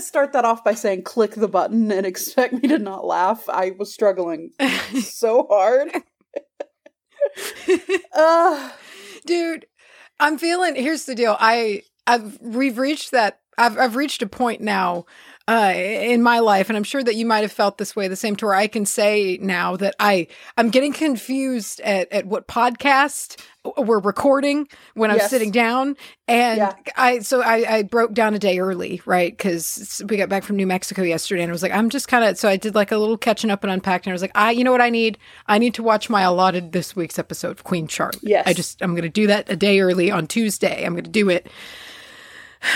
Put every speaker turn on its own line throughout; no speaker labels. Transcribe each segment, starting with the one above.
can't start that off by saying click the button and expect me to not laugh. I was struggling so hard. uh,
Dude, I'm feeling here's the deal. I I've we've reached that I've I've reached a point now uh, in my life, and I'm sure that you might have felt this way the same to where I can say now that I I'm getting confused at at what podcast we're recording when I'm
Yes.
sitting down, and
Yeah.
I so I, I broke down a day early, right? Because we got back from New Mexico yesterday, and I was like, I'm just kind of so I did like a little catching up and unpacking. I was like, I you know what I need? I need to watch my allotted this week's episode of Queen Charlotte.
Yes.
I just I'm going to do that a day early on Tuesday. I'm going to do it.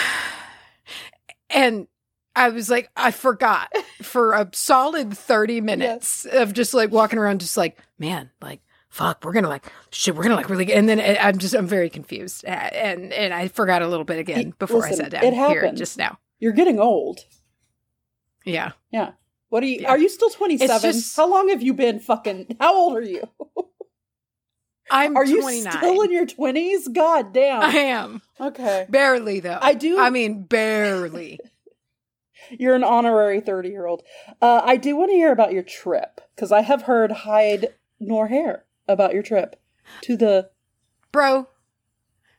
And I was like, I forgot for a solid 30 minutes of just like walking around, just like, man, like, fuck, we're gonna like, shit, we're gonna like really, get, and then I'm just, I'm very confused. And, and I forgot a little bit again before
listen,
I sat down
it
here just now.
you're getting old.
Yeah.
Yeah. What are you?
Yeah.
Are you still 27?
just-
How long have you been fucking? How old are you?
I'm
Are you still in your 20s? God damn.
I am.
okay.
Barely though.
I do-
I mean, barely.
You're an honorary 30 year old. Uh, I do want to hear about your trip because I have heard hide nor hair about your trip to the.
Bro,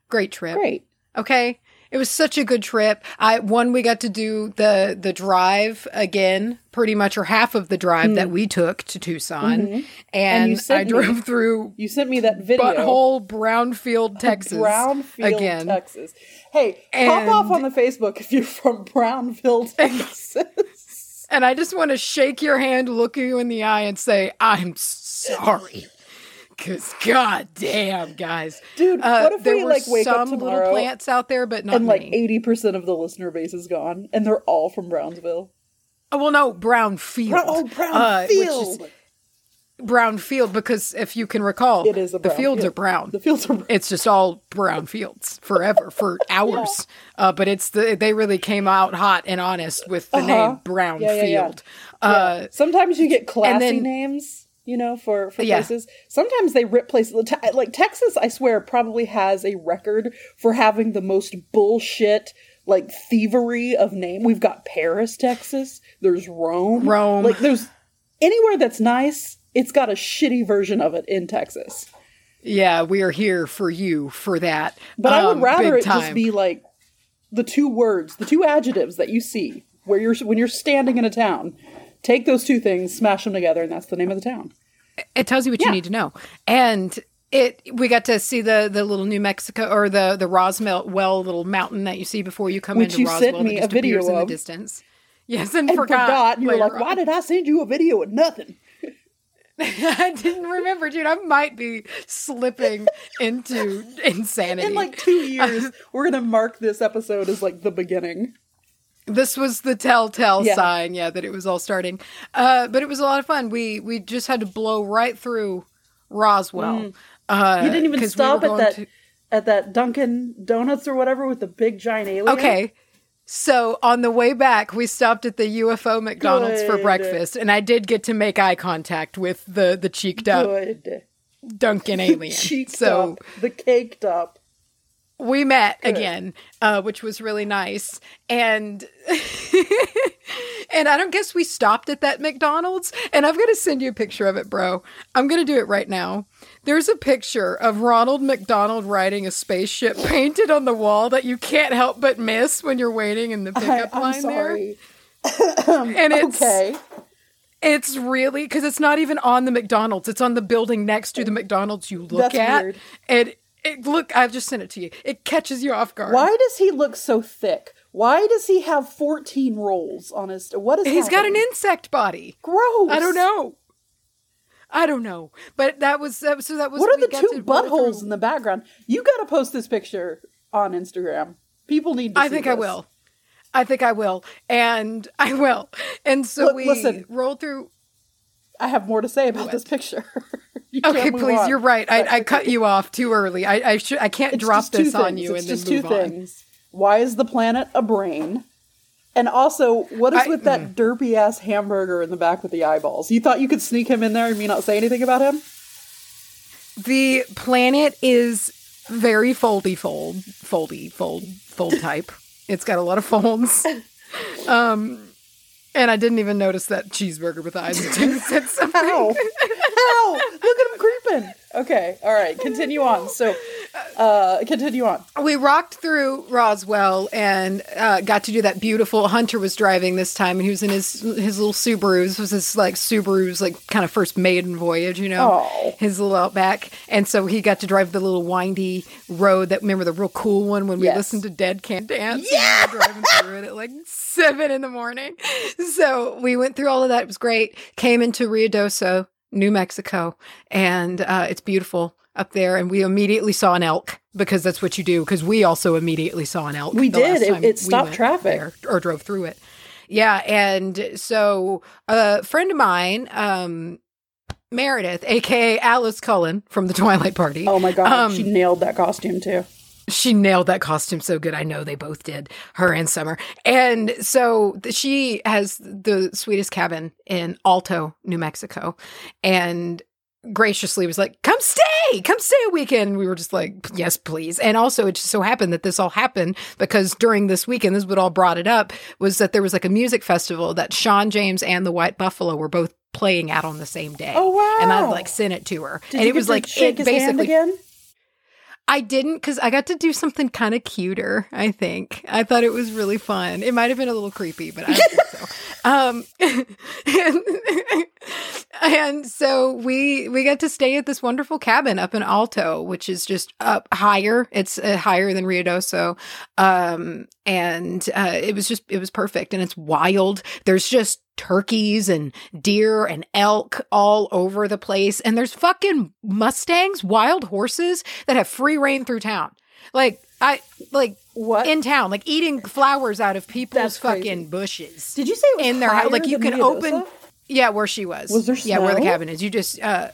great trip.
Great.
Okay. It was such a good trip. I one we got to do the the drive again, pretty much or half of the drive that we took to Tucson,
Mhm. And
and,
you sent
I
me-
drove through
You sent me that video.
butthole Brownfield, Texas,
Brownfield,
again.
Texas. Hey, pop off on the Facebook if you're from Brownfield, Texas.
and I just want to shake your hand, look you in the eye, and say I'm sorry. Cause god damn, guys,
Dude,
uh,
what if
there
we
were
like wake up
some
tomorrow
little plants out there, but not
and like eighty percent of the listener base is gone, and they're all from Brownsville?
oh well, no, Brownfield.
Brown, oh,
uh,
Brownfield.
brown field because if you can recall,
It is a
the fields
field.
are brown.
the fields are.
it's just all brown fields forever for hours. Uh, but it's the they really came out hot and honest with the
Uh-huh.
name Brown
Yeah, yeah, yeah.
Field. Uh,
Yeah. Sometimes you get classy
then-
names, you know, for for
Yeah.
places. Sometimes they rip places. Like Texas, I swear, probably has a record for having the most bullshit. Like thievery of name. We've got Paris, Texas. There's Rome.
Rome.
Like there's anywhere that's nice. It's got a shitty version of it in Texas.
Yeah, we are here for you for that.
But I would
Um,
rather it just be like the two words, the two adjectives that you see where you're when you're standing in a town. Take those two things, smash them together, and that's the name of the town.
It tells you what
Yeah.
you need to know. And it we got to see the the little New Mexico or the the Roswell well little mountain that you see before you come
Which
into
you
Roswell
sent me
that
a video
appears in the
of.
distance. Yes, and,
and
forgot.
forgot. You were like, "Why did I send you a video with nothing?"
I didn't remember, dude. I might be slipping into insanity.
In like two years, we're gonna mark this episode as like the beginning.
This was the telltale
Yeah.
sign, yeah, that it was all starting. Uh, but it was a lot of fun. We we just had to blow right through Roswell. Uh,
Mm. You didn't even stop
were
at that
to-
at that Dunkin' Donuts or whatever with the big giant alien.
Okay. So on the way back, we stopped at the UFO McDonald's for breakfast, and I did get to make eye contact with the the cheeked up
good.
Dunkin' alien.
Cheeked
so
up, the caked up.
We met again, uh, which was really nice. And and I don't guess we stopped at that McDonald's. And I'm gonna send you a picture of it, bro. I'm gonna do it right now. There's a picture of Ronald McDonald riding a spaceship painted on the wall that you can't help but miss when you're waiting in the
I,
pickup
I'm
line
sorry.
there. And it's
Okay.
it's really because it's not even on the McDonald's. It's on the building next to the McDonald's you look
That's
at.
weird.
And it look I've just sent it to you. It catches you off guard.
Why does he look so thick? Why does he have 14 rolls on his? What is?
He's got an insect body.
gross.
I don't know. I don't know. But that was that was so that was
What are the two buttholes in the background? You got to post this picture on Instagram. People need to.
I think I will. I think I will. And I will. And so
Look,
we
listen.
rolled through
I have more to say about this picture. You
Okay, please,
on
you're right. I, I cut you off too early. I I, should, I can't
It's
drop this on
things.
you
It's
and then
just
move
two
on.
things. Why is the planet a brain? And also, what is
I-
with that derpy ass hamburger in the back with the eyeballs? You thought you could sneak him in there and me not say anything about him?
The planet is very foldy fold, foldy fold, fold type. It's got a lot of folds. Um, and I didn't even notice that cheeseburger with eyes said something.
How? Look at him creeping. Okay, all right. Continue on. So, uh, continue on.
we rocked through Roswell and uh, got to do that beautiful. Hunter was driving this time, and he was in his his little Subaru. This was his like Subaru's like kind of first maiden voyage, you know,
Oh.
his little Outback. And so he got to drive the little windy road that remember the real cool one when we
Yes.
listened to Dead Can Dance. Yeah, we driving through it at like seven in the morning. So we went through all of that. It was great. Came into Ruidoso, New Mexico, and uh, it's beautiful up there. And we immediately saw an elk because that's what you do. Because we also immediately saw an elk.
We
the
did. It- it
we
stopped
went
traffic.
there or drove through it. Yeah, and so a friend of mine, um, Meredith, aka Alice Cullen from the Twilight Party.
Oh my god,
Um,
she nailed that costume too.
She nailed that costume so good. I know they both did, her and Summer. And so she has the sweetest cabin in Alto, New Mexico, and graciously was like, "Come stay, come stay a weekend." We were just like, "Yes, please." And also, it just so happened that this all happened because during this weekend, this is what all brought it up was that there was like a music festival that Shawn James and the White Buffalo were both playing at on the same day.
Oh wow!
And I'd like sent it to her,
Did
and it was like it basically
again.
I didn't because I got to do something kind of cuter. I think I thought it was really fun. It might have been a little creepy, but I Um, and, and so we we got to stay at this wonderful cabin up in Alto, which is just up higher. It's uh, higher than Ruidoso, um, and uh, it was just it was perfect. And it's wild. There's just turkeys and deer and elk all over the place, and there's fucking mustangs, wild horses that have free reign through town. Like I like
What?
in town, like eating flowers out of people's
That's crazy.
fucking bushes
Did you say it
in their house. Like you can open. Yeah, where she was.
Was there
Yeah, where the cabin is. You just. uh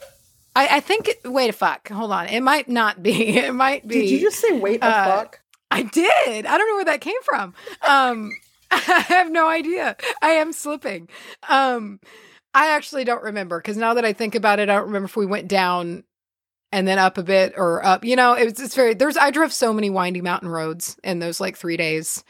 I, I think. Wait a fuck. Hold on. It might not be. It might be.
Did you just say wait a
uh,
fuck?
I did. I don't know where that came from. Um, I have no idea. I am slipping. Um, I actually don't remember because now that I think about it, I don't remember if we went down and then up a bit or up. You know, it's it's very. There's. I drove so many windy mountain roads in those like three days.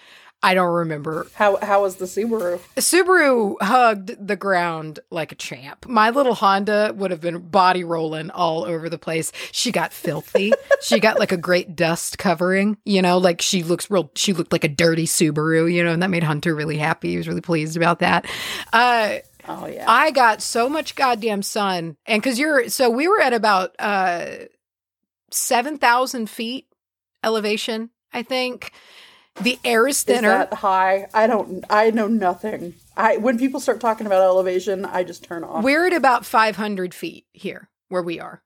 I don't remember.
How how was the Subaru?
Subaru hugged the ground like a champ. My little Honda would have been body rolling all over the place. She got filthy. she got like a great dust covering, you know, like she looks real, she looked like a dirty Subaru, you know, and that made Hunter really happy. He was really pleased about that. Uh,
Oh yeah.
I got so much goddamn sun. And cause you're, so we were at about, uh, 7,000 feet elevation, I think. The air is
Is
thinner.
that high? I don't. I know nothing. I when people start talking about elevation, I just turn off.
We're at about 500 feet here where we are.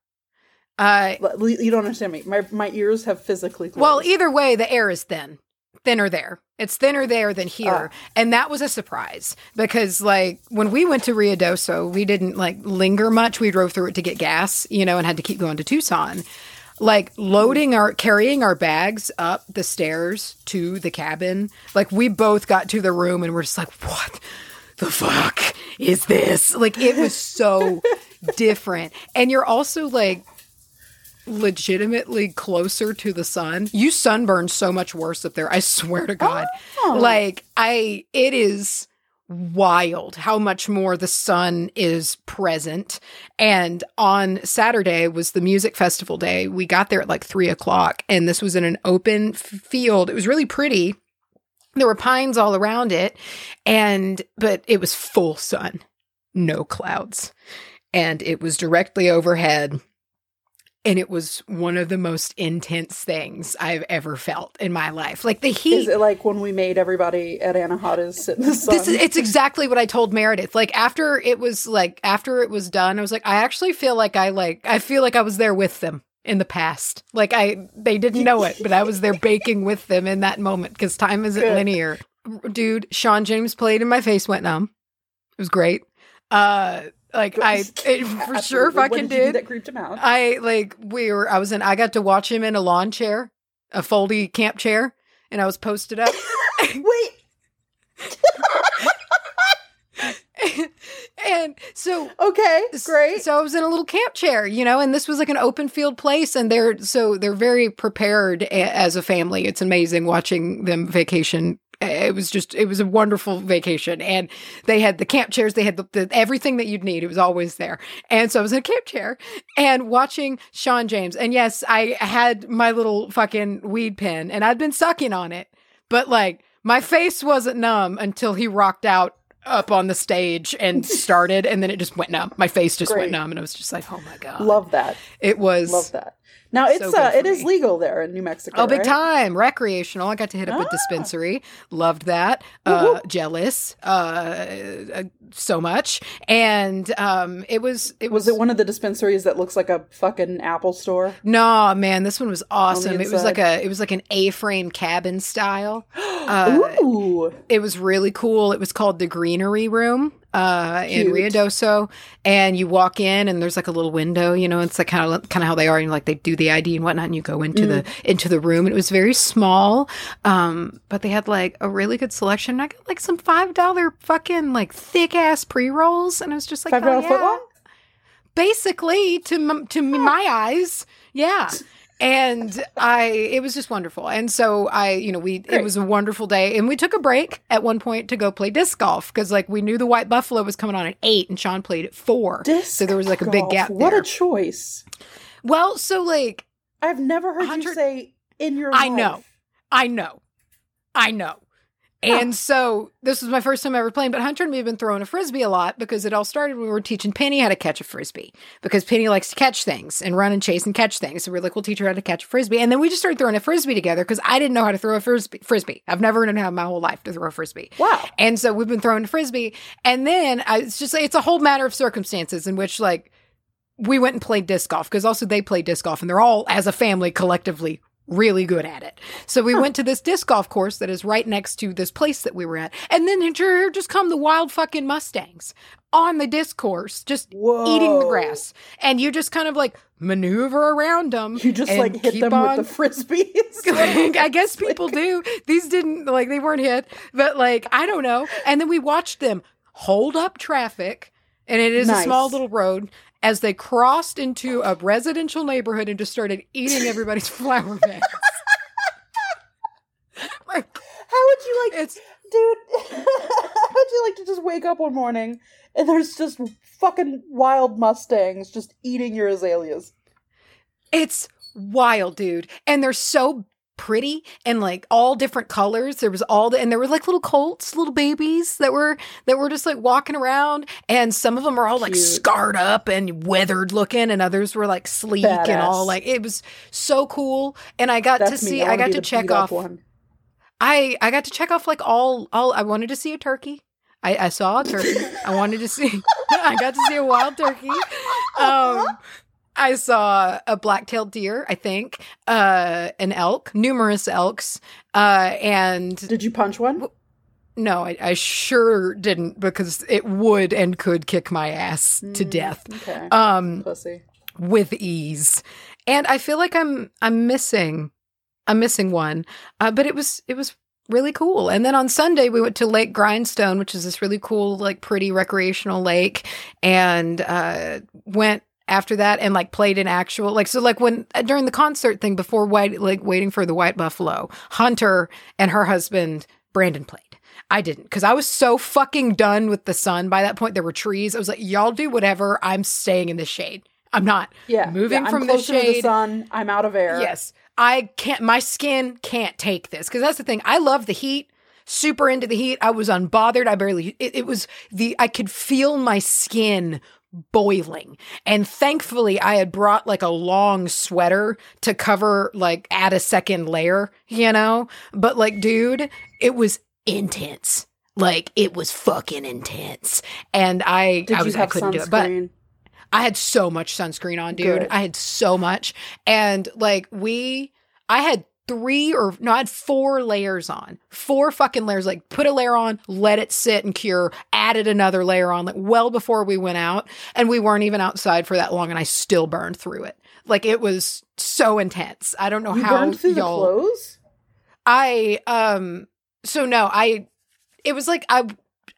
Uh,
You don't understand me. My my ears have physically. Closed.
well, either way, the air is thin, thinner there. It's thinner there than here,
Ah.
and that was a surprise because, like, when we went to Ruidoso, we didn't like linger much. We drove through it to get gas, you know, and had to keep going to Tucson. Like loading our carrying our bags up the stairs to the cabin. Like we both got to the room and we're just like, what the fuck is this? Like it was so different. And you're also like legitimately closer to the sun. You sunburn so much worse up there. I swear to God.
Oh.
Like I it is wild how much more the sun is present. And on Saturday was the music festival day. We got there at like three o'clock and this was in an open f- field. It was really pretty. There were pines all around it and but it was full sun, no clouds. And it was directly overhead and it was one of the most intense things I've ever felt in my life. Like the heat.
is it like when we made everybody at Anahata's sit in the sun?
This is, it's exactly what I told Meredith. Like after it was like after it was done, I was like, I actually feel like I like I feel like I was there with them in the past. Like I they didn't know it, but I was there baking with them in that moment because time isn't
Good.
linear. Dude, Shawn James played and my face went numb. It was great. Uh like I it for sure fucking
did. Do
did.
that creeped him out.
I like we were I was in I got to watch him in a lawn chair, a foldy camp chair, and I was posted up.
Wait,
and so
okay, great.
So I was in a little camp chair, you know, and this was like an open field place, and they're so they're very prepared a- as a family. It's amazing watching them vacation It was just, it was a wonderful vacation. And they had the camp chairs, they had the, the, everything that you'd need. It was always there. And so I was in a camp chair and watching Shawn James. And yes, I had my little fucking weed pen and I'd been sucking on it, but like my face wasn't numb until he rocked out up on the stage and started and then it just went numb. My face just
Great.
went numb and I was just like, oh my God.
Love that.
it was
Love that. Now it's
So
uh, it is legal there in New Mexico.
Oh, big
right?
time. Recreational. I got to hit up a
Ah.
dispensary. Loved that. Uh, jealous. Uh, uh, so much. And um, it was, it was,
Was it one of the dispensaries that looks like a fucking Apple store?
no, man, this one was awesome. It was like a, it was like an A-frame cabin style. Uh,
Ooh,
it was really cool. It was called the Greenery Room uh, in
Cute.
Ruidoso, and you walk in and there's like a little window. You know, it's like kind of kind of how they are. And like they do the ID and whatnot, and you go into the into the room. And it was very small, um, but they had like a really good selection. I got like some five dollar fucking like thick ass pre rolls, and I was just like,
five
"Hell
dollar foot
yeah."
long.
basically to m- to me- my eyes yeah and i it was just wonderful and so i you know we it was a wonderful day and we took a break at one point to go play disc golf because like we knew the white buffalo was coming on at eight and shawn played at four
Disc
so there was like a big
golf.
gap
What a choice!
well so like
I've never heard you say in your.
I
life.
know. I know. I know. And so this was my first time ever playing, but Hunter and me have been throwing a frisbee a lot because it all started when we were teaching Penny how to catch a frisbee because Penny likes to catch things and run and chase and catch things. So we're like, we'll teach her how to catch a frisbee. And then we just started throwing a frisbee together because I didn't know how to throw a frisbee. frisbee. I've never known how my whole life to throw a frisbee.
Wow.
And so we've been throwing a frisbee. And then I, it's just, it's a whole matter of circumstances in which like we went and played disc golf because also they play disc golf and they're all as a family collectively really good at it. So we went to this disc golf course that is right next to this place that we were at. And then here just come the wild fucking Mustangs on the disc course, just
Whoa.
eating the grass. And you just kind of like maneuver around them.
You just like hit them
on-
with the frisbees.
I guess people do. These didn't like they weren't hit, but like I don't know. And then we watched them hold up traffic, and it is a small little road as they crossed into a residential neighborhood and just started eating everybody's flower beds. like
How would you like,
it's
dude? how would you like to just wake up one morning and there's just fucking wild mustangs just eating your azaleas?
it's wild, dude, and they're so pretty and like all different colors. There was all the and there were like little colts little babies that were that were just like walking around. And some of them are all like scarred up and weathered looking and others were like sleek and all like it was so cool. And i got
That's
to see
I,
i, got to check off
one.
i i got to check off like all all i wanted to see a turkey. I i saw a turkey. I wanted to see i got to see a wild turkey. Um I saw a black-tailed deer, I think, uh, an elk, numerous elks, uh, and
Did you punch one?
no, I, I sure didn't because it would and could kick my ass to
Mm,
death,
Okay.
um,
Pussy.
with ease. And I feel like I'm I'm missing, I'm missing one, uh, but it was it was really cool. And then on Sunday we went to Lake Grindstone, which is this really cool, like pretty recreational lake, and uh, went after that and like played an actual like so like when uh, during the concert thing before white like waiting for the white buffalo hunter and her husband brandon played i didn't because i was so fucking done with the sun by that point there were trees i was like y'all do whatever i'm staying in the shade i'm not
Yeah.
moving
yeah,
from the
closer to
shade
the sun. I'm out of air.
Yes. I can't, my skin can't take this because that's the thing. I love the heat, super into the heat. I was unbothered. I barely, it, it was the, I could feel my skin boiling. And thankfully, I had brought like a long sweater to cover, like, add a second layer, you know? But like, dude, it was intense. Like, it was fucking intense. And I,
Did
I was, I couldn't do it. But? I had so much sunscreen on, dude.
Good.
I had so much. And like we I had three or no, I had four layers on. Four fucking layers. Like put a layer on, let it sit and cure, added another layer on, like well before we went out. And we weren't even outside for that long and I still burned through it. Like it was so intense. I don't know
you
how
burned through the
y'all
clothes?
I um so no, I it was like I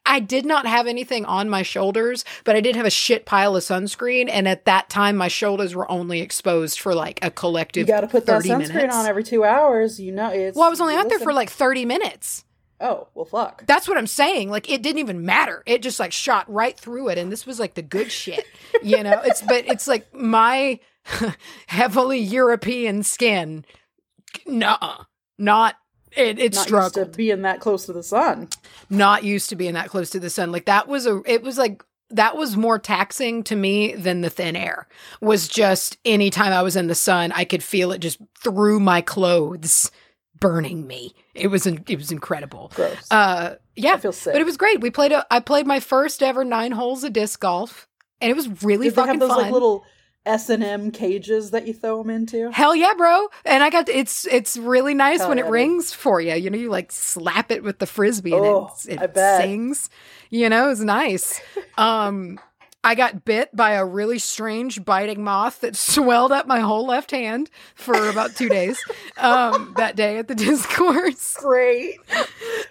I did not have anything on my shoulders, but I did have a shit pile of sunscreen and at that time my shoulders were only exposed for like a collective.
You got to put that
30
sunscreen
minutes.
on every two hours. You know, it's.
Well, I was only out there for like 30 minutes.
Oh, well, fuck.
That's what I'm saying. Like it didn't even matter. It just like shot right through it, and this was like the good shit. You know, it's but it's like my heavily European skin. Nah, not it. It
Not
struggled.
used to being that close to the sun.
not used to being that close to the sun. Like that was a. It was like that was more taxing to me than the thin air. Was just anytime I was in the sun, I could feel it just through my clothes, burning me. It was it was incredible.
Gross.
Uh, yeah,
I feel sick.
but it was great. We played. A, I played my first ever nine holes of disc golf, and it was really
Did
fucking
those
fun.
like little S and M cages that you throw them into?
Hell yeah, bro! And I got it's it's really nice
Hell
when
yeah,
it rings for you. You know, you like slap it with the frisbee and
Oh,
it, it sings. You know, it's nice. Um, I got bit by a really strange biting moth that swelled up my whole left hand for about two days. Um, that day at the disc course.
Great.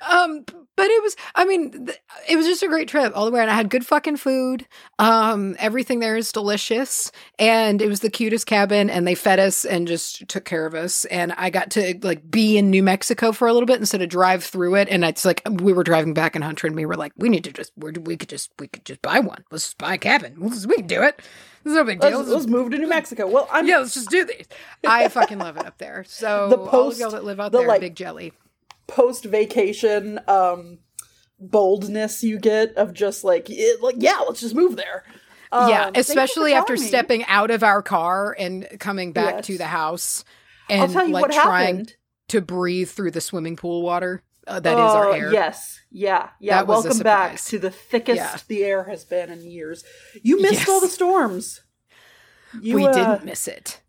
Um, but it was, I mean, th- it was just a great trip all the way around. I had good fucking food. Um, everything there is delicious. And it was the cutest cabin and they fed us and just took care of us. And I got to like be in New Mexico for a little bit instead of drive through it. And it's like, we were driving back in Hunter and we were like, we need to just, we could just, we could just buy one. Let's just buy a cabin. We'll just- we can do it. There's no big deal.
Let's,
Let's
move to New Mexico. Well, I'm
yeah, let's just do these. I fucking love it up there. So
The
all of
post-
y'all that live out
the,
there,
like,
big jelly.
Post vacation um boldness you get of just like it, like yeah, let's just move there. Um,
yeah,
thank you for
especially after
me.
stepping out of our car and coming back
Yes.
to the house
I'll
and
tell you
like
what
trying
happened.
to breathe through the swimming pool water uh, that is our
Oh,
air.
Yes, yeah, yeah.
That
Welcome back to the thickest
Yeah.
the air has been in years. You missed
Yes.
all the storms. You,
we
uh,
didn't miss it.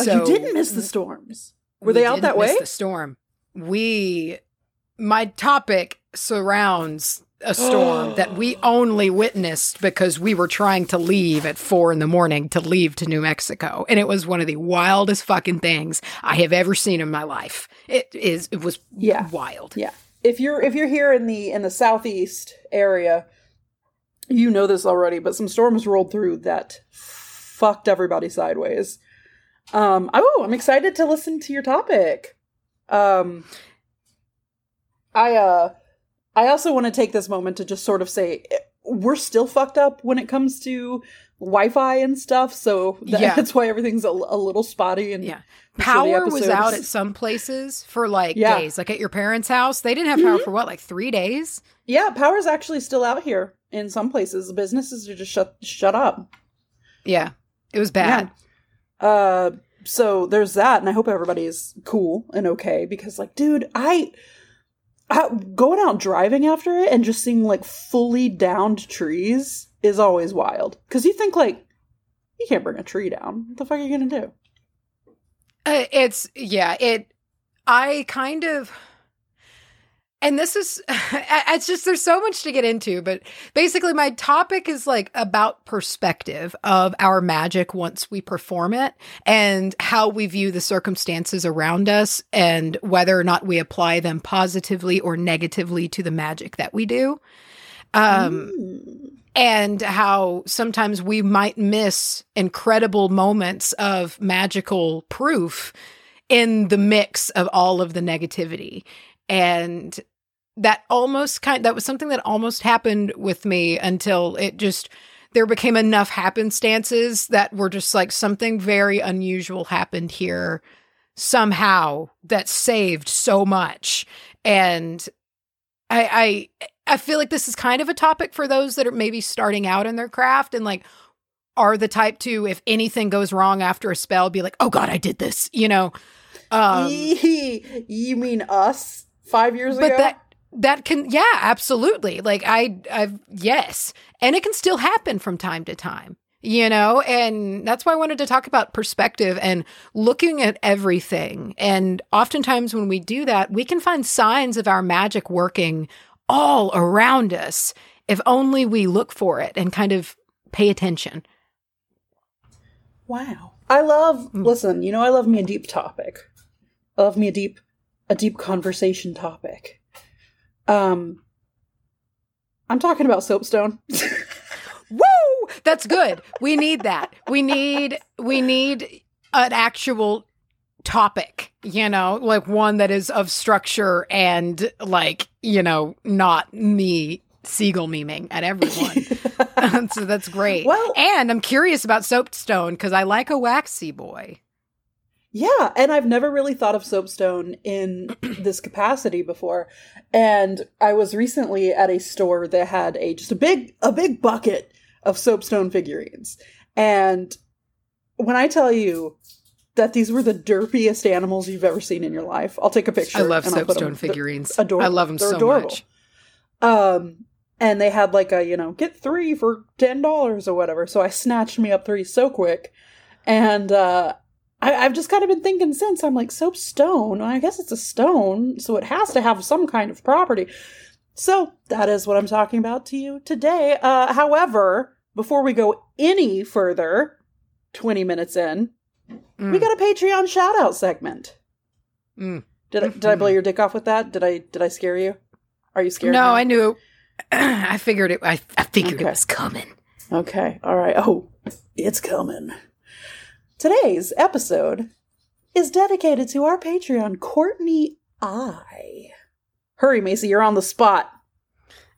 oh,
So
you didn't miss the storms. Were
we
they out that way?
The storm. We, my topic surrounds a storm that we only witnessed because we were trying to leave at four in the morning to leave to New Mexico, and it was one of the wildest fucking things I have ever seen in my life. It is. It was
Yeah.
wild.
Yeah. If you're if you're here in the in the southeast area, you know this already, but some storms rolled through that fucked everybody sideways. Um oh, I'm excited to listen to your topic. Um I uh I also want to take this moment to just sort of say eh, we're still fucked up when it comes to Wi-Fi and stuff, so that-
Yeah.
that's why everything's a, a little spotty and
Yeah.
I'm sure the
Power was out at some places for like
Yeah. Mm-hmm.
days. Like at your parents' house, they didn't have power for what, like three days?
Yeah, power's actually still out here in some places. The businesses are just shut shut up.
Yeah. It was bad.
Uh so there's that and I hope everybody's cool and okay because like dude, I going out driving after it and just seeing like fully downed trees is always wild. Cuz you think like you can't bring a tree down. What the fuck are you to do?
Uh, it's yeah, it I kind of and this is it's just there's so much to get into, but basically my topic is like about perspective of our magic once we perform it and how we view the circumstances around us and whether or not we apply them positively or negatively to the magic that we do. Um and how sometimes we might miss incredible moments of magical proof in the mix of all of the negativity and that almost kind that was something that almost happened with me until it just there became enough happenstances that were just like something very unusual happened here somehow that saved so much. And I, I I feel like this is kind of a topic for those that are maybe starting out in their craft and like are the type to if anything goes wrong after a spell be like oh god I did this you know? Um
you mean us 5 years
but
ago?
But that that can yeah absolutely like I I've yes and it can still happen from time to time you know and that's why I wanted to talk about perspective and looking at everything and oftentimes when we do that we can find signs of our magic working all around us if only we look for it and kind of pay attention
Wow. I love
Mm.
listen, you know I love me a deep topic. I love me a deep a deep conversation topic. Um I'm talking about soapstone.
Woo! That's good. We need that. We need we need an actual topic, you know, like one that is of structure and like, you know, not me seagull memeing at everyone. so that's great.
Well-
and I'm curious about Soapstone because I like a waxy boy.
Yeah, and I've never really thought of soapstone in this capacity before. And I was recently at a store that had a just a big a big bucket of soapstone figurines. And when I tell you that these were the derpiest animals you've ever seen in your life, I'll take a picture.
I love
and I'll put them-
Soapstone figurines.
they're.
I love them
They're
so
adorable.
much.
Um, and they had like a you know get three for ten dollars or whatever. So I snatched me up three so quick, and uh, I, I've just kind of been thinking since. I'm like soapstone. I guess it's a stone, so it has to have some kind of property. So that is what I'm talking about to you today. Uh, however, before we go any further, 20 minutes in, we
Mm.
got a Patreon shout out segment.
Mm.
Did I, did I blow your dick off with that? Did I did I scare you? Are you scared?
No,
now?
I knew. I figured it. I, I figured
Okay.
it was coming.
Okay, all right. Oh, it's coming. Today's episode is dedicated to our Patreon, Courtney I. Hurry, Macy, you're on the spot.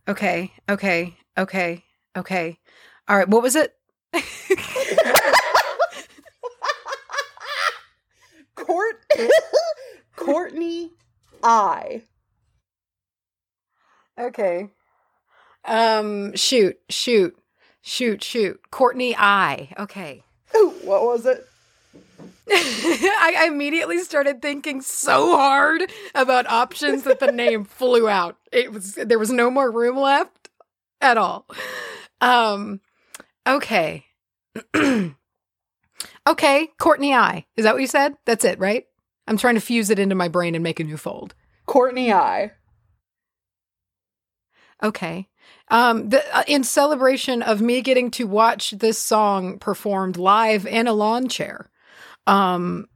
Okay, okay, okay, okay. All right, what was it?
Court Courtney I.
okay. Um, shoot, shoot, shoot, shoot. Courtney I. Okay.
Ooh, what was it?
I immediately started thinking so hard about options that the name flew out. It was there was no more room left at all. Um okay. okay, Courtney I. Is that what you said? That's it, right? I'm trying to fuse it into my brain and make a new fold.
Courtney I.
Okay. Um, the, uh, in celebration of me getting to watch this song performed live in a lawn chair, um,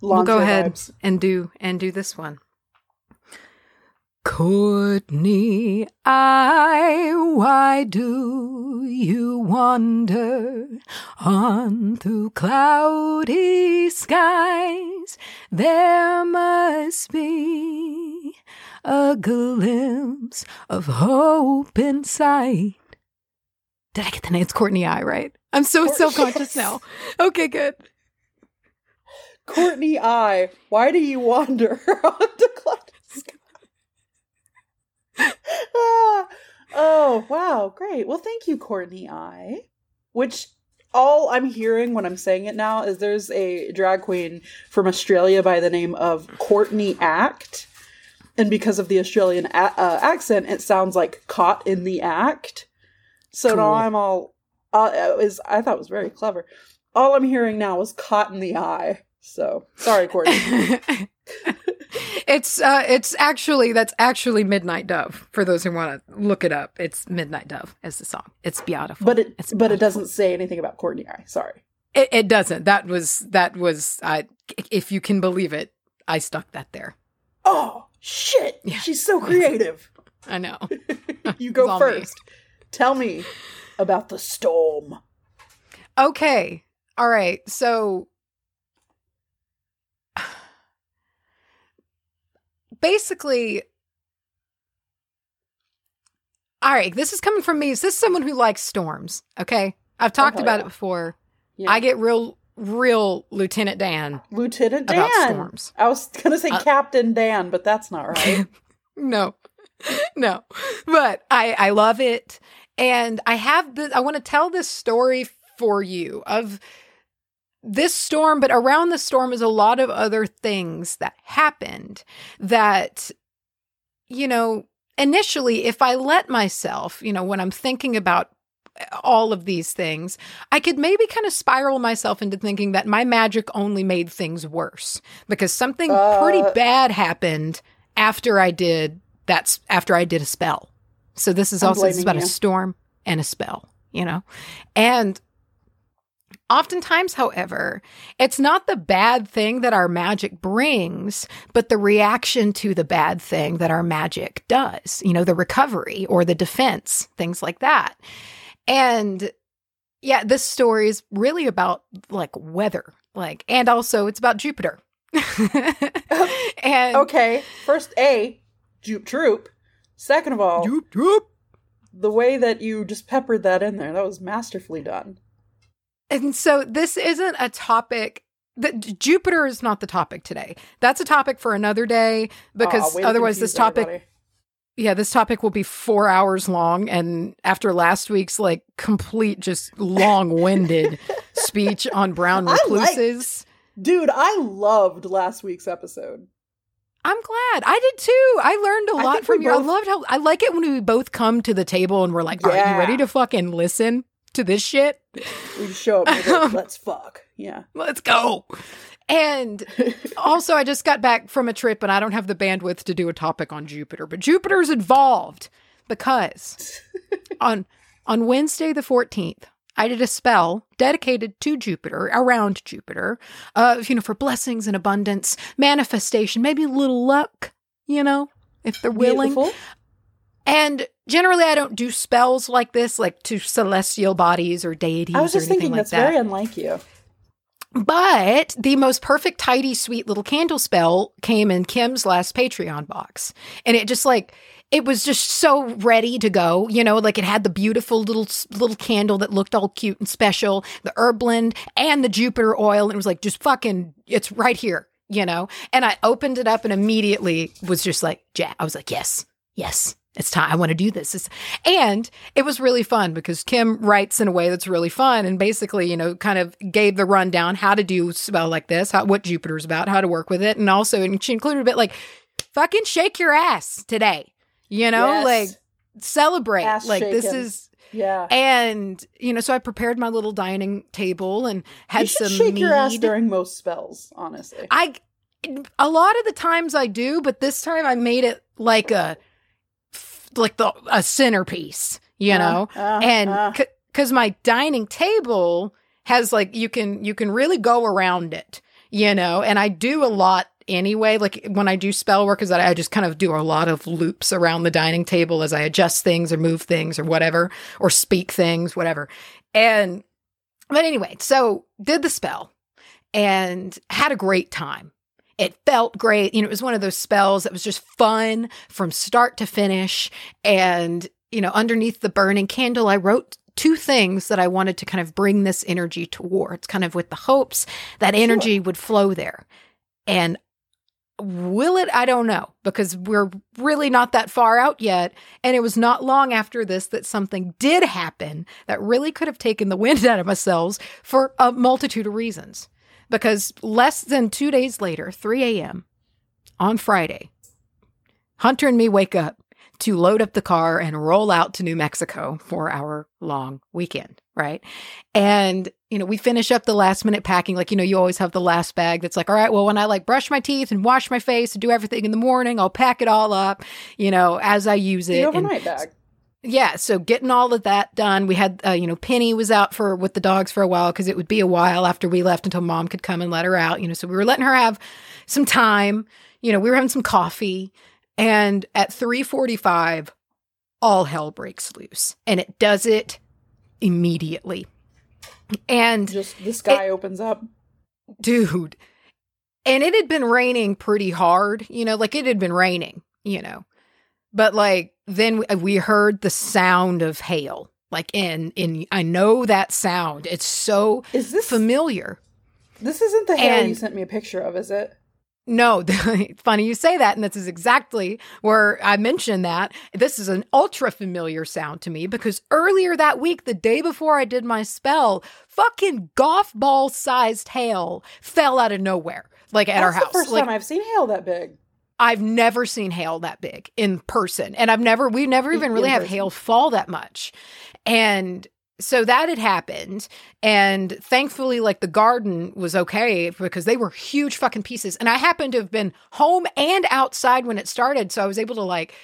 we'll go ahead
vibes.
and do and do this one. Courtney, I, why do you wander on through cloudy skies? There must be a glimpse of hope in sight. Did I get the name? It's Courtney I, right? I'm so self conscious now. Okay, good.
Courtney I. Why do you wander on the cloud sky? Ah, oh, wow. Great. Well, thank you, Courtney I. Which all I'm hearing when I'm saying it now is there's a drag queen from Australia by the name of Courtney Act. And because of the Australian a- uh, accent, it sounds like caught in the act. So now I'm all. Uh, was I thought it was very clever. All I'm hearing now is caught in the eye. So sorry, Courtney.
it's uh it's actually that's actually Midnight Dove for those who want to look it up. It's Midnight Dove as the song. It's beautiful.
but it
It's
but it doesn't say anything about Courtney I Sorry.
It, it doesn't. That was that was I if you can believe it, I stuck that there.
Oh shit!
Yeah.
She's so creative.
I know.
you go
all me.
first. Tell me about the storm.
Okay. All right. So basically All right, this is coming from me. Is this someone who likes storms? Okay. I've talked
hell
about it before.
Yeah.
I get real real Lieutenant Dan.
Lieutenant Dan.
About storms.
I was gonna say
Uh,
Captain Dan, but that's not right.
no. No. But I I love it and I have the I want to tell this story for you of this storm, but around the storm is a lot of other things that happened that, you know, initially, if I let myself, you know, when I'm thinking about all of these things, I could maybe kind of spiral myself into thinking that my magic only made things worse because something pretty
Uh.
bad happened after I did that's after I did a spell. So this is
I'm
also this is about a storm and a spell, you know? And Oftentimes, however, it's not the bad thing that our magic brings, but the reaction to the bad thing that our magic does, you know, the recovery or the defense, things like that. And yeah, this story is really about like weather, like, and also it's about Jupiter. and
Okay, first A, Jupe Troop. Second of all,
Joop, joop.
the way that you just peppered that in there, that was masterfully done.
And so this isn't a topic that Jupiter is not the topic today. That's a topic for another day because otherwise this topic
everybody.
yeah, this topic will be 4 hours long and after last week's like complete just long-winded speech on brown
I
recluses.
Dude, I loved last week's episode.
I'm glad. I did too. I learned a lot from you. I loved how I like it when we both come to the table and we're like, "Are you ready to fucking listen to this shit?
We just show up like, let's fuck. Yeah.
Let's go." And also, I just got back from a trip and I don't have the bandwidth to do a topic on Jupiter, but Jupiter's involved because on on Wednesday the 14th, I did a spell dedicated to Jupiter, around Jupiter, uh, you know, for blessings and abundance, manifestation, maybe a little luck, you know, if they're willing.
Beautiful.
And generally, I don't do spells like this, like to celestial bodies or deities
I was
or
just
anything
thinking
like
that's
that.
very unlike you.
But the most perfect, tidy, sweet little candle spell came in Kim's last Patreon box. And it just like, it was just so ready to go. You know, like it had the beautiful little little candle that looked all cute and special, the herb blend and the Jupiter oil. And it was like, just fucking, it's right here, you know? And I opened it up and immediately was just like, ja- I was like, yes, yes, it's time. I want to do this. It's, and it was really fun because Kim writes in a way that's really fun and basically, you know, kind of gave the rundown how to do spell like this, how, what Jupiter's about, how to work with it. And also, and she included a bit like, fucking shake your ass today, you know,
Yes.
like celebrate.
Ass
like this is,
Yeah.
and, you know, so I prepared my little dining table and had
you
some
shake
mead.
your ass during most spells, honestly.
I a lot of the times I do, but this time I made it like a like the a centerpiece, you know,
Uh, uh,
and because my dining table has like you can you can really go around it, you know, and I do a lot anyway. Like when I do spell work, is that I just kind of do a lot of loops around the dining table as I adjust things or move things or whatever, or speak things, whatever. And but anyway, so did the spell and had a great time. It felt great. You know, it was one of those spells that was just fun from start to finish. And, you know, underneath the burning candle, I wrote two things that I wanted to kind of bring this energy towards, kind of with the hopes that energy would flow there. And will it? I don't know because we're really not that far out yet. And it was not long after this that something did happen that really could have taken the wind out of my sails for a multitude of reasons. Because less than two days later, 3 a.m. on Friday, Hunter and me wake up to load up the car and roll out to New Mexico for our long weekend, right? And, you know, we finish up the last minute packing. Like, you know, you always have the last bag that's like, all right, well, when I like brush my teeth and wash my face and do everything in the morning, I'll pack it all up, you know, as I use it.
the
and-
overnight bag.
Yeah, so getting all of that done. We had, uh, you know, Penny was out for with the dogs for a while because it would be a while after we left until mom could come and let her out. You know, so we were letting her have some time. You know, we were having some coffee, and at three forty-five, all hell breaks loose, and it does it immediately. And
Just the sky opens up.
dude, and it had been raining pretty hard. You know, like it had been raining. You know, but like then we- heard the sound of hail like in in i know that sound it's so
Is this
familiar
This isn't the hail you sent me a picture of, is it?
no funny you say that and this is exactly where i mentioned that this is an ultra familiar sound to me because earlier that week the day before i did my spell fucking golf ball sized hail fell out of nowhere like at our house
the first
like
time I've seen hail that big.
I've never seen hail that big in person. And I've never, we never even really have hail fall that much. And so that had happened. And thankfully, like the garden was okay because they were huge fucking pieces. And I happened to have been home and outside when it started. So I was able to like,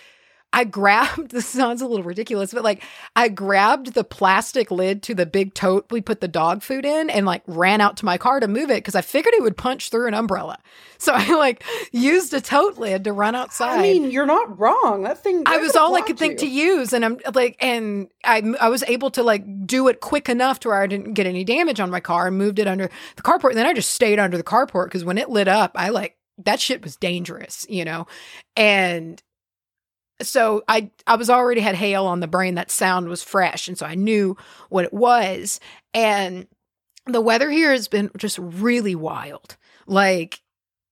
I grabbed this sounds a little ridiculous, but like I grabbed the plastic lid to the big tote we put the dog food in and like ran out to my car to move it because I figured it would punch through an umbrella. So I like used a tote lid to run outside.
I mean, you're not wrong. That thing.
I was all I could think to use, and I'm like, and I I was able to like do it quick enough to where I didn't get any damage on my car and moved it under the carport. And then I just stayed under the carport because when it lit up, I like that shit was dangerous, you know, and so I I was already had hail on the brain. That sound was fresh, and so I knew what it was. And the weather here has been just really wild. Like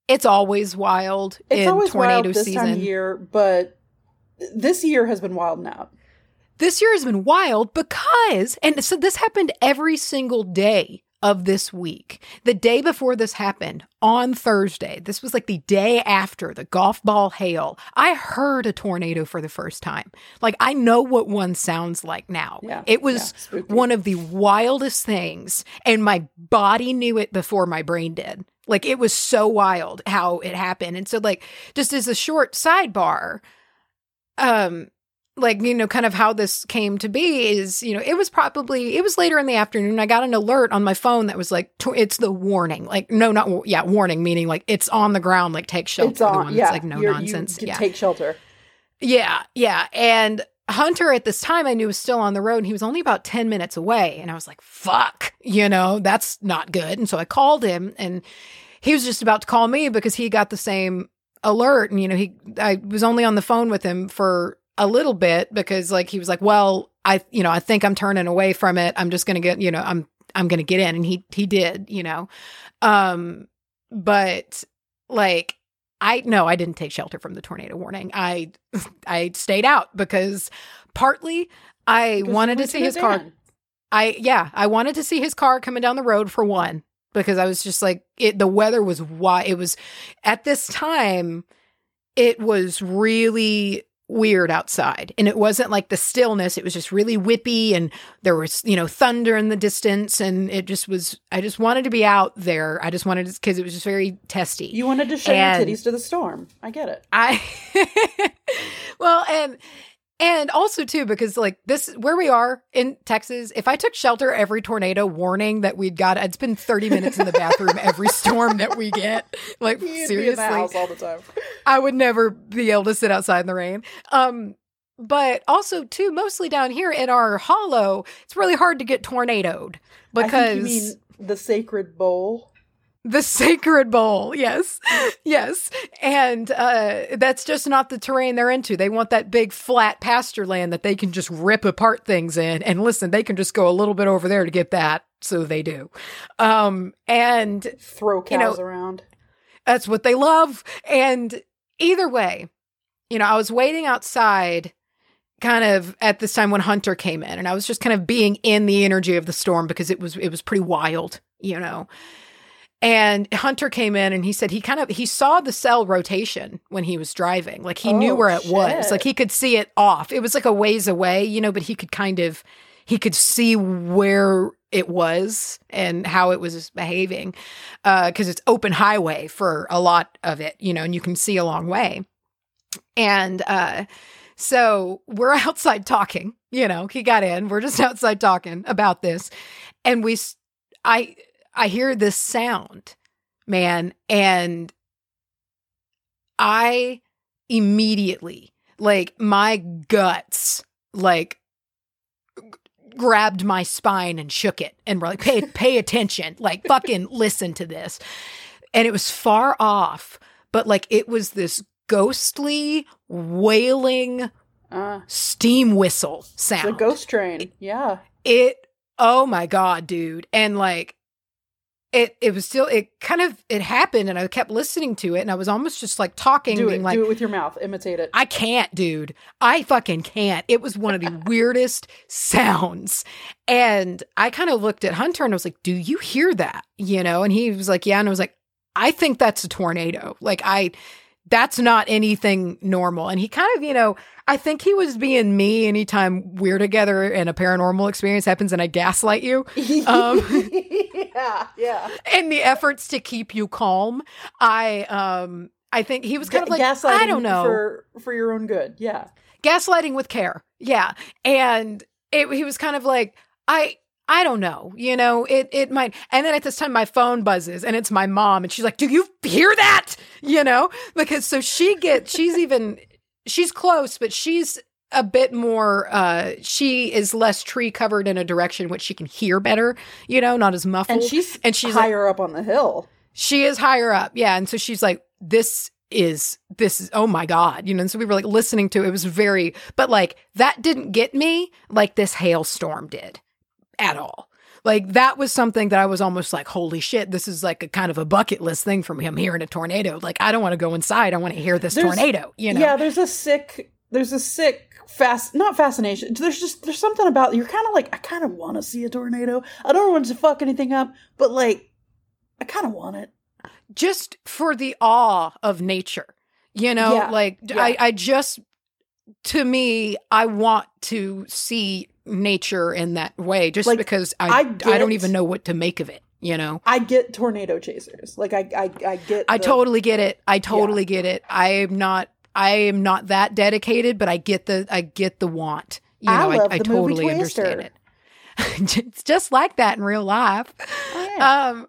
it's always wild
It's
in
always
tornado
wild this
season.
time of year, but this year has been wild now.
this year has been wild because, and so this happened every single day of this week. The day before this happened, on Thursday, this was like the day after the golf ball hail, I heard a tornado for the first time. Like, I know what one sounds like now.
Yeah,
it was
yeah,
one of the wildest things, and my body knew it before my brain did. Like, it was so wild how it happened. And so, like, just as a short sidebar, um, like you know kind of how this came to be is you know it was probably it was later in the afternoon i got an alert on my phone that was like it's the warning like no not yeah warning meaning like it's on the ground like take shelter
it's
the
on. Yeah,
like no
you're-
nonsense
You
yeah
take shelter.
yeah yeah and hunter at this time i knew was still on the road and he was only about 10 minutes away and i was like fuck you know that's not good and so i called him and he was just about to call me because he got the same alert and you know he i was only on the phone with him for a little bit because like he was like well i you know i think i'm turning away from it. I'm just gonna get you know i'm i'm gonna get in. And he he did you know. Um but like i no i didn't take shelter from the tornado warning. I i stayed out because partly i wanted to see his car. I yeah, I wanted to see his car coming down the road for one because I was just like it the weather was why it was at this time it was really weird outside and it wasn't like the stillness it was just really whippy and there was you know thunder in the distance and it just was I just wanted to be out there I just wanted because it was just very testy
You wanted to show
And-
your titties to the storm. I get it.
I well, and and also too because like this where we are in Texas, if I took shelter every tornado warning that we'd got, I'd spend thirty minutes in the bathroom every storm that we get. Like
You'd be in the
seriously,
all the time.
I would never be able to sit outside in the rain. Um, but also too, mostly down here in our hollow, it's really hard to get tornadoed
I
because
you mean the sacred bowl.
The sacred bowl yes yes. And uh that's just not the terrain they're into. They want that big flat pasture land that they can just rip apart things in. And listen they can just go a little bit over there to get that so they do. Um and
Throw cows
You know-
around.
that's what they love. And either way you know i was waiting outside kind of at this time when hunter came in and i was just kind of being in the energy of the storm because it was it was pretty wild you know and hunter came in and he said he kind of he saw the cell rotation when he was driving. Like he knew
Oh,
where it was. like he could see it off. It was like a ways away you know but he could kind of he could see where it was and how it was behaving because it's open highway for a lot of it you know and you can see a long way. And uh so we're outside talking you know he got in. We're just outside talking about this. And we i i hear this sound man and i immediately like my guts like g- grabbed my spine and shook it and were like pay pay attention like fucking listen to this and it was far off but like it was this ghostly wailing
Uh,
steam whistle sound.
the ghost train. Yeah.
it oh my god dude and like it it was still it kind of it happened and i kept listening to it and i was almost just like talking
Do it.
like
Do it with your mouth. Imitate it.
I can't, dude. I fucking can't. It was one of the weirdest sounds. And I kind of looked at Hunter and I was like, Do you hear that? You know? And he was like, Yeah. And I was like, I think that's a tornado. Like, I, that's not anything normal. And he kind of, you know, I think he was being me anytime we're together and a paranormal experience happens and I gaslight you. Um,
yeah. Yeah.
in the efforts to keep you calm. I, um, I think he was kind of like,
gaslighting
I don't know.
for for your own good. Yeah.
gaslighting with care. Yeah. And it, he was kind of like, I, I don't know, you know, it it might. And then at this time, my phone buzzes, and it's my mom, and she's like, "Do you hear that?" You know, because so she gets, she's even, she's close, but she's a bit more. uh She is less tree covered in a direction which she can hear better, you know, not as muffled.
And she's
and she's
higher up on the hill.
she is higher up, yeah. And so she's like, "This is this is oh my god," you know. And so we were like listening to it. it was very, but like that didn't get me like this hailstorm did at all. Like that was something that I was almost like, holy shit, this is like a kind of a bucket list thing from him hearing a tornado. Like I don't want to go inside. I want to hear this
There's-
tornado. You know?
Yeah, there's a sick there's a sick fast not fascination. There's just there's something about you're kind of like I kind of want to see a tornado. I don't want to fuck anything up, but like I kind of want it.
Just for the awe of nature. You know,
Yeah,
like
yeah.
I, I just to me, I want to see nature in that way just
Like,
because
I
I I, don't even know what to make of it. You know,
I get tornado chasers. Like I I, I get
I
the-
totally get it. I totally get it. I am not. I am not that dedicated, but I get the. I get the want. You
I
know, I,
love
I
the movie
totally understand it. it's just like that in real life.
Oh, yeah.
Um,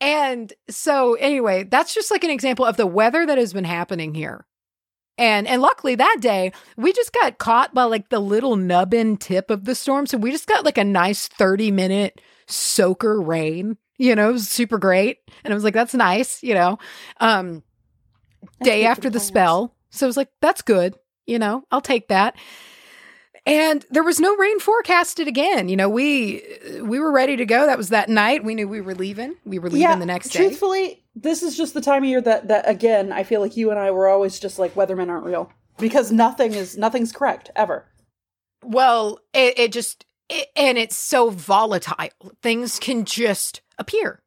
and so anyway, that's just like an example of the weather that has been happening here. And and luckily that day we just got caught by like the little nubbin tip of the storm, so we just got like a nice thirty minute soaker rain. You know, it was super great, and I was like, "That's nice," you know. Um, day after the spell, so I was like, "That's good," you know. I'll take that. And there was no rain forecasted again. You know, we we were ready to go. That was that night. We knew we were leaving. We were leaving the next day.
Truthfully, this is just the time of year that that again I feel like you and I were always just like weathermen aren't real because nothing is nothing's correct ever.
Well, it, it just it, and it's so volatile. Things can just appear.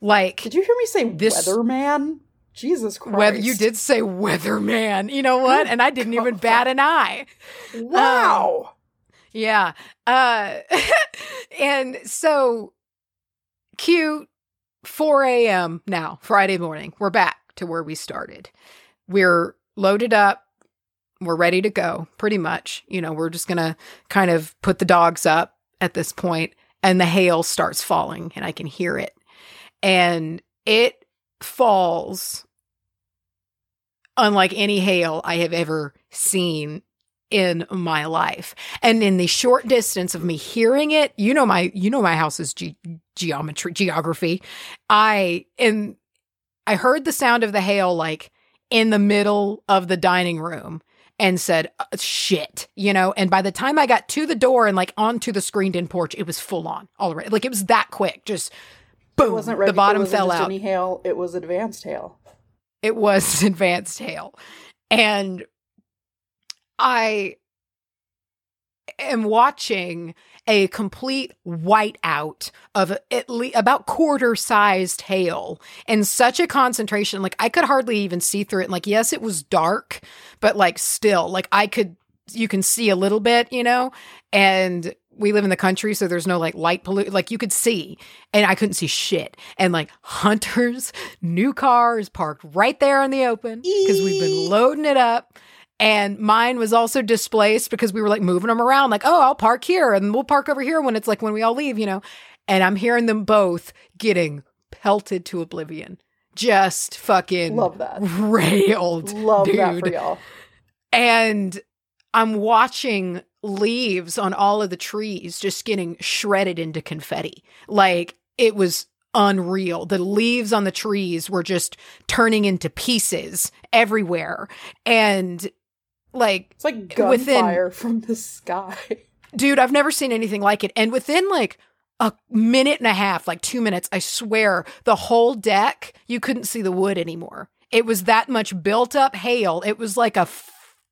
Like
Did you hear me say
This-
weatherman? Jesus Christ!
whether you did say weatherman, you know what? And I didn't even bat an eye.
Wow.
Yeah. Uh and so cute 4 a.m. now, Friday morning. We're back to where we started. We're loaded up. We're ready to go, pretty much. You know, we're just gonna kind of put the dogs up at this point, and the hail starts falling, and I can hear it. And it falls unlike any hail I have ever seen in my life. And in the short distance of me hearing it, you know my you know my house's ge- geometry geography. I and I heard the sound of the hail like in the middle of the dining room and said "Uh, shit, you know, and by the time I got to the door and like onto the screened in porch, it was full on already. Like it was that quick. Just boom,
It wasn't regu-
the bottom
it wasn't
fell out
Any hail? It was advanced hail.
It was advanced hail. And i am watching a complete whiteout of at least about quarter sized hail in such a concentration. Like i could hardly even see through it. And like yes it was dark but like still like i could you can see a little bit you know? And we live in the country so there's no like light pollute like you could see and i couldn't see shit. And like hunters new cars parked right there in the open because we've been loading it up. And mine was also displaced because we were like moving them around like oh i'll park here and we'll park over here when it's like when we all leave you know? And i'm hearing them both getting pelted to oblivion. Just fucking
Love that.
railed
Love
dude
that for y'all.
and I'm watching leaves on all of the trees just getting shredded into confetti. Like it was unreal. The leaves on the trees were just turning into pieces everywhere. And like,
It's like
Within-
gunfire from the sky.
dude, I've never seen anything like it. And within like a minute and a half, like two minutes, I swear, the whole deck, you couldn't see the wood anymore. It was that much built up hail. It was like a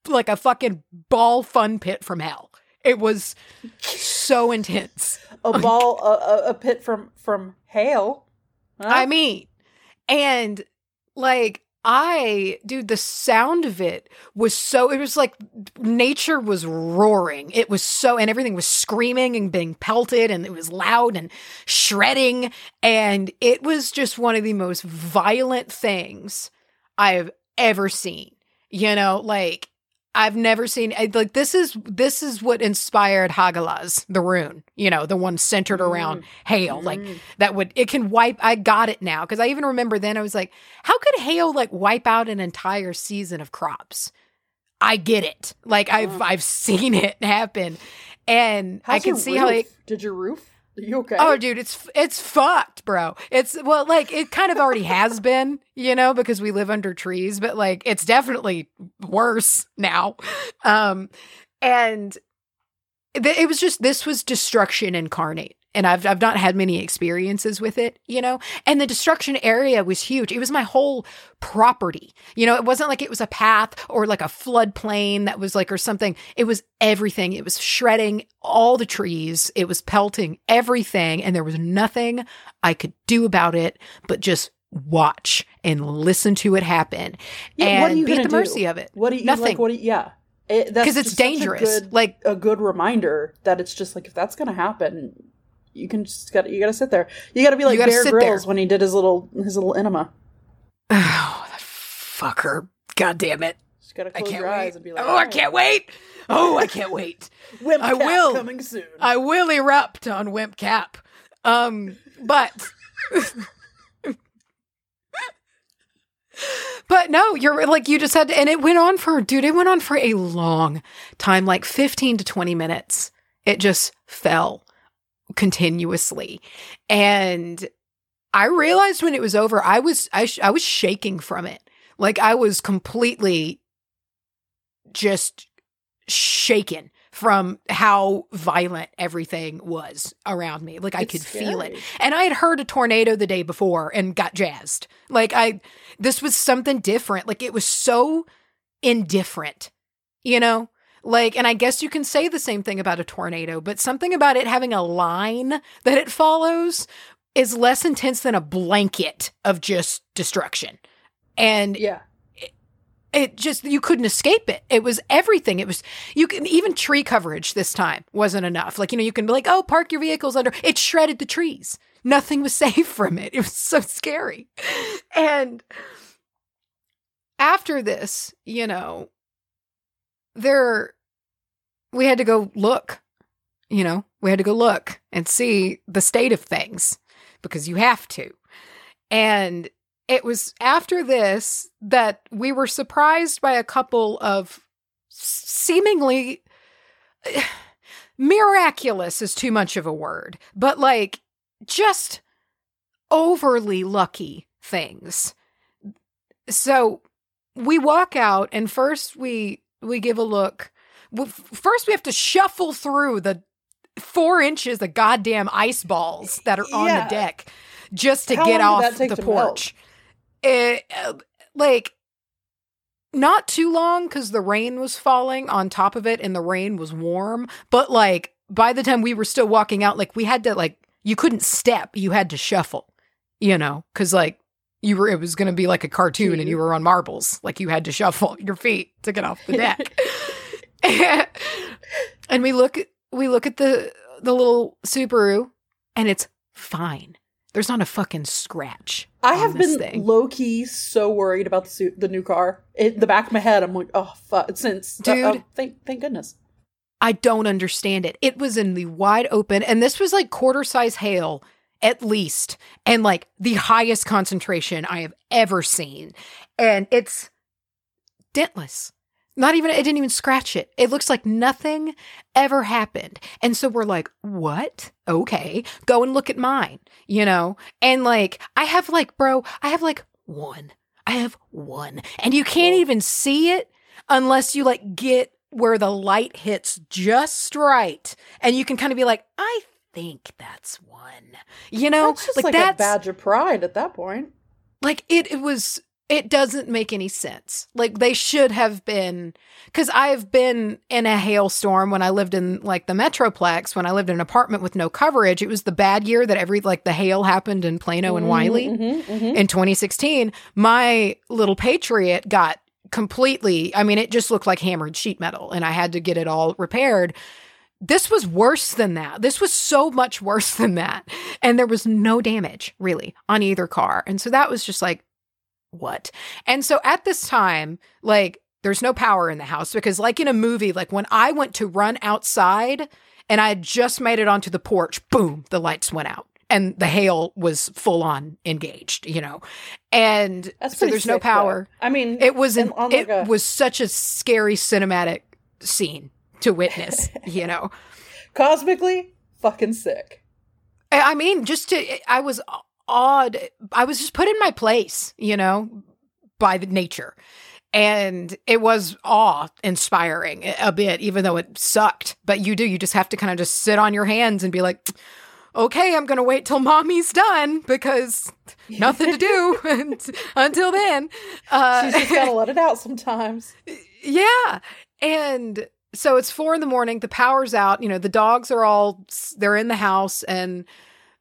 like a fucking ball fun pit from hell. It was so intense.
A ball, a, a, pit from from hell. Huh?
I mean, and like I, dude, the sound of it was so, it was like nature was roaring. It was so, and everything was screaming and being pelted, and it was loud and shredding. And it was just one of the most violent things I've ever seen. You know, like I've never seen like this is this is what inspired Hagalaz, the rune, you know, the one centered around hail. Like
Mm.
that would it can wipe I got it now because I even remember then I was like, how could hail like wipe out an entire season of crops? I get it. Like I've
Uh.
I've seen it happen. And I can see how like
Did your roof? You okay?
Oh, dude, it's it's fucked, bro. It's well, like it kind of already has been, you know, because we live under trees, but like it's definitely worse now. Um, and th- it was just this was destruction incarnate, and I've I've not had many experiences with it, you know. And the destruction area was huge. It was my whole property, you know. It wasn't like it was a path or like a floodplain that was like or something. It was everything. It was shredding all the trees. It was pelting everything, and there was nothing I could do about it but just watch and listen to it happen
Yeah,
and
what are you
be at the mercy of it.
What do you
Nothing.
like? What do you, yeah, It-
because it's
just a
dangerous.
good-
like
a good reminder that it's just like if that's gonna happen, you can just got you got to sit there. You got to be like
gotta
Bear Grylls
there.
when he did his little his little enema.
oh, that fucker! God damn it!
Just got to
I
close
can't
your eyes
wait.
and be like,
oh, I can't wait! Oh, I can't wait!
Wimp
I
Cap
will.
coming soon.
I will erupt on Wimp Cap. Um, but But no, you're like you just had to, and it went on for dude, it went on for a long time, like 15 to 20 minutes. It just fell continuously. And I realized when it was over, I was I, sh- I was shaking from it. Like I was completely just shaken from how violent everything was around me. Like I
It's
could feel it. And I had heard a tornado the day before and got jazzed. Like I this was something different. Like it was so indifferent. You know? Like and I guess you can say the same thing about a tornado, but something about it having a line that it follows is less intense than a blanket of just destruction. And
Yeah.
it just you couldn't escape it. It was everything. It was you can even tree coverage this time wasn't enough. Like you know you can be like oh park your vehicles under it shredded the trees. Nothing was safe from it. It was so scary. And after this you know there we had to go look you know we had to go look and see the state of things because you have to and it was after this that we were surprised by a couple of seemingly miraculous is too much of a word, but like just overly lucky things. So we walk out and first we we give a look. First we have to shuffle through the 4 inches of goddamn ice balls that are on
Yeah.
the deck just to
How
get off the porch it, uh, like not too long because the rain was falling on top of it and the rain was warm but like by the time we were still walking out like we had to like you couldn't step you had to shuffle you know because like you were it was going to be like a cartoon and you were on marbles like you had to shuffle your feet to get off the deck and we look we look at the the little subaru and it's fine there's not a fucking scratch
I have been
thing.
low key so worried about the suit, the new car. In the back of my head, I'm like, oh fuck. Since uh,
Dude.
oh, thank thank goodness.
I don't understand it. It was in the wide open, and this was like quarter size hail at least, and like the highest concentration I have ever seen. And it's dentless. Not even, it didn't even scratch it. It looks like nothing ever happened. And so we're like, what? Okay, go and look at mine, you know? And like, I have like, bro, I have like one. I have one. And you can't even see it unless you like get where the light hits just right. And you can kind of be like, I think that's one. You know,
That's just like, a badge of pride at that point.
like it it was it doesn't make any sense. Like they should have been cuz I've been in a hailstorm when I lived in like the Metroplex when I lived in an apartment with no coverage. It was the bad year that every like the hail happened in Plano and Wylie
Mhm, mhm.
in 2016. My little Patriot got completely I mean it just looked like hammered sheet metal and I had to get it all repaired. This was worse than that. This was so much worse than that. And there was no damage really on either car. And so that was just like, what? And so at this time, like There's no power in the house because, like in a movie, like when I went to run outside and I had just made it onto the porch, boom, the lights went out and the hail was full on engaged, you know. And so there's no
sick, though.
power.
I mean,
It was an,
on
it
a-
was such a scary cinematic scene to witness, you know.
cosmically fucking sick.
I mean, just to, I was awed. I was just put in my place, you know, by the nature. And it was awe inspiring a bit, even though it sucked. But you do, you just have to kind of just sit on your hands and be like, okay, I'm going to wait till mommy's done because nothing to do until then. Uh,
She's just gotta let it out sometimes.
yeah. And so it's four in the morning. The power's out. You know, the dogs are all, they're in the house and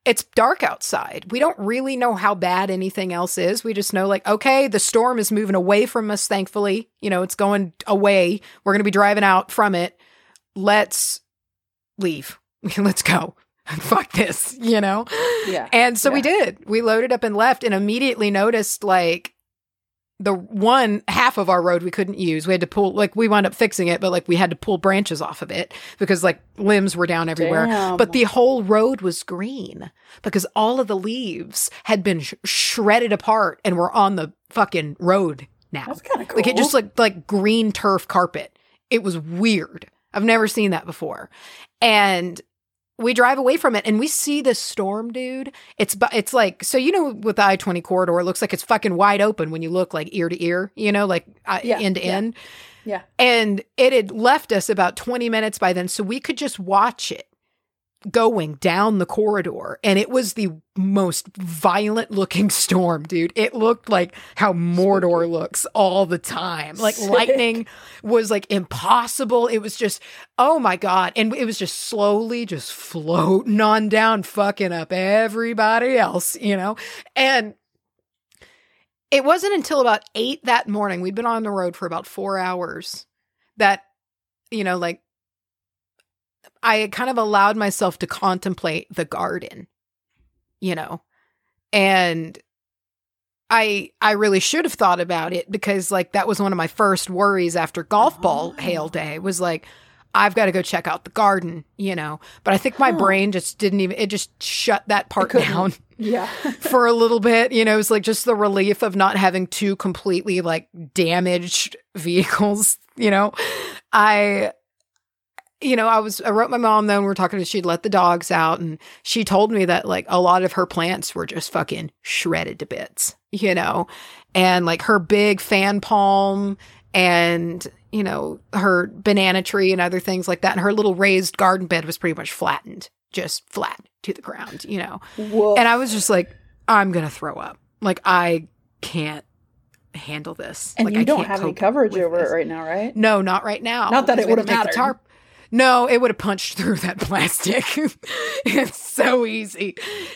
it's dark outside. We don't really know how bad anything else is. We just know, like, okay, the storm is moving away from us, thankfully. You know, it's going away. We're going to be driving out from it. Let's leave. Let's go. Fuck this, you know?
Yeah.
And so we did. We loaded up and left and immediately noticed like the one half of our road we couldn't use. We had to pull like we wound up fixing it, but like we had to pull branches off of it because like limbs were down everywhere.
Damn.
But the whole road was green because all of the leaves had been sh- shredded apart and were on the fucking road now.
That's kind of cool.
Like it just looked like green turf carpet. It was weird. I've never seen that before. And we drive away from it and we see this storm, dude. It's it's like so you know with the I twenty corridor, it looks like it's fucking wide open when you look like ear to ear, you know, like uh,
Yeah,
end to
yeah.
end.
Yeah.
And it had left us about twenty minutes by then, so we could just watch it going down the corridor and it was the most violent looking storm dude. It looked like how mordor looks all the time. Like
Sick.
lightning was like impossible. It was just oh my god. And it was just slowly just floating on down fucking up everybody else you know? And it wasn't until about eight that morning we'd been on the road for about four hours that you know like I kind of allowed myself to contemplate the garden, you know, and I I really should have thought about it because like that was one of my first worries after golf ball
Oh.
hail day was like I've got to go check out the garden, you know. But I think my
Huh.
brain just didn't even it just shut that part down
yeah.
for a little bit. You know, it was like just the relief of not having two completely like damaged vehicles. You know, I, you know, I was, I wrote my mom though, and we're talking to, she'd let the dogs out, and she told me that like a lot of her plants were just fucking shredded to bits, you know, and like her big fan palm and, you know, her banana tree and other things like that. And her little raised garden bed was pretty much flattened, just flat to the ground, you know.
Woof.
And I was just like, I'm gonna throw up. Like I can't handle this.
And
like,
you
I
don't
can't
have any coverage over
this.
it right now, right?
No, not right now.
Not that it would've
had to take the
mattered.
tarp- No, it would have punched through that plastic. it's so easy.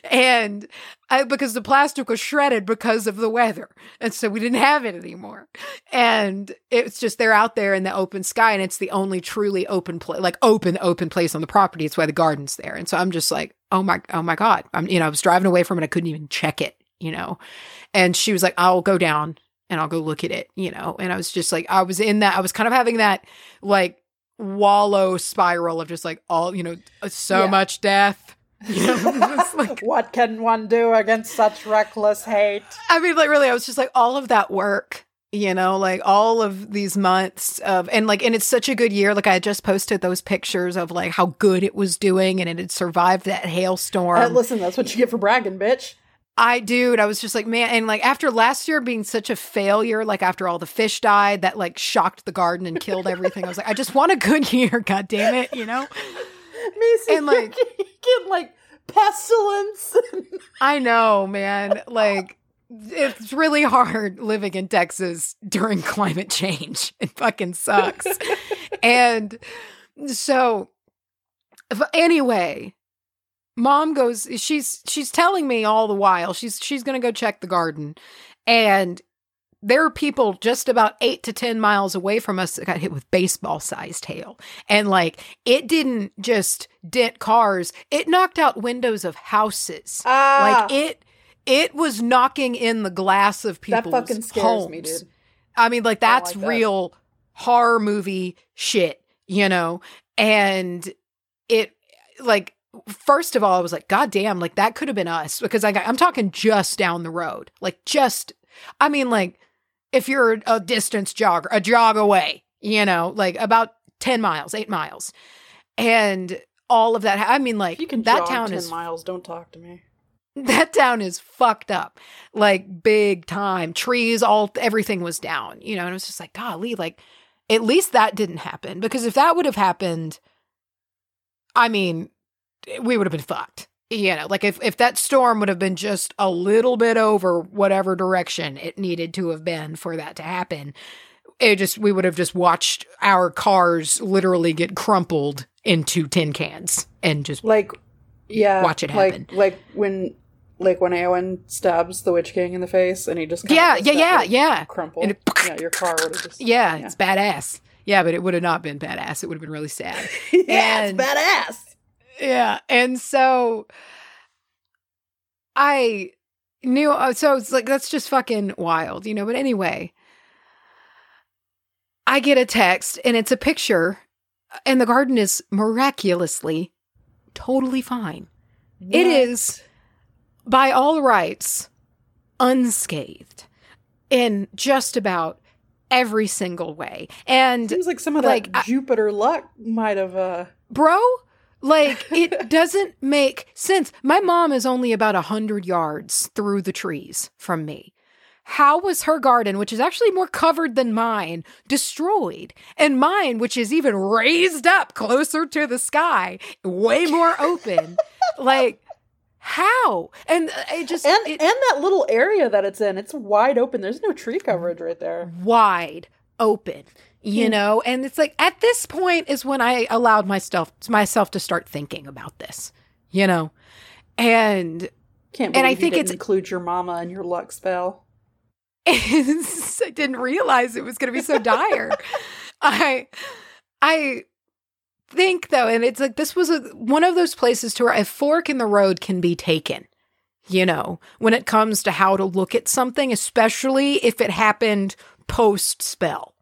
And I, because the plastic was shredded because of the weather. And so we didn't have it anymore. And it's just, they're out there in the open sky and it's the only truly open place, like open, open place on the property. It's why the garden's there. And so I'm just like, oh my, oh my God. I'm, you know, I was driving away from it. I couldn't even check it, you know? And she was like, I'll go down and I'll go look at it, you know? And I was just like, I was in that, I was kind of having that like wallow spiral of just like all, you know, so
Yeah.
much death. You know, like,
what can one do against such reckless hate?
I mean, like, really, I was just like, all of that work, you know, like all of these months of, and like, and it's such a good year. Like, I had just posted those pictures of like how good it was doing and it had survived that hailstorm.
Uh, listen, that's what you get for bragging, bitch.
I dude, I was just like, man, and like after last year being such a failure, like after all the fish died, that like shocked the garden and killed everything. I was like, I just want a good year, god damn it, you know?
Me see,
And, like-
get like pestilence.
I know, man. Like it's really hard living in Texas during climate change. It fucking sucks. and so anyway, mom goes she's she's telling me all the while she's she's going to go check the garden and there are people just about eight to 10 miles away from us that got hit with baseball sized hail. And like, it didn't just dent cars, it knocked out windows of houses.
ah,
Like, it. It was knocking in the glass of
that
people's
fucking scares
homes.
me, dude.
I mean, like that's
like that.
real horror movie shit, you know? And it, like, first of all, I was like, God damn, like that could have been us because I got, I'm talking just down the road. Like, just, I mean, like, if you're a distance jogger, a jog away, you know, like about 10 miles, eight miles. And all of that, I mean, like,
You can
that town
10
is
miles. Don't talk to me.
that town is fucked up like big time trees all everything was down you know and it was just like golly like at least that didn't happen because if that would have happened i mean we would have been fucked you know like if, if that storm would have been just a little bit over whatever direction it needed to have been for that to happen it just we would have just watched our cars literally get crumpled into tin cans and just
Like, yeah.
Watch it happen.
Like when, like when Eowyn stabs the Witch King in the face, and he just
yeah yeah yeah yeah
crumple.
And it-
yeah, your car would have just.
Yeah,
Yeah.
it's badass. Yeah, but it would have not been badass. It would have been really sad.
yeah,
And-
it's badass.
Yeah. And so I knew, uh, so it's like, that's just fucking wild, you know? But anyway, I get a text and it's a picture, and the garden is miraculously totally fine. It is, by all rights, unscathed in just about every single way. And
Seems like some of
like,
that
I-
Jupiter luck might have. uh
bro like it doesn't make sense. My mom is only about a hundred yards through the trees from me. How was her garden which is actually more covered than mine destroyed? And mine which is even raised up closer to the sky way more open. Like how? And uh, it just
And
it,
and that little area that it's in, it's wide open. There's no tree coverage right there.
wide open you know? And it's like at this point is when i allowed myself myself to start thinking about this you know? And
Can't
And I think it's-
include your mama in your luck spell.
i didn't realize it was going to be so dire. I i think though and it's like this was a, one of those places to where a fork in the road can be taken you know? When it comes to how to look at something especially if it happened post spell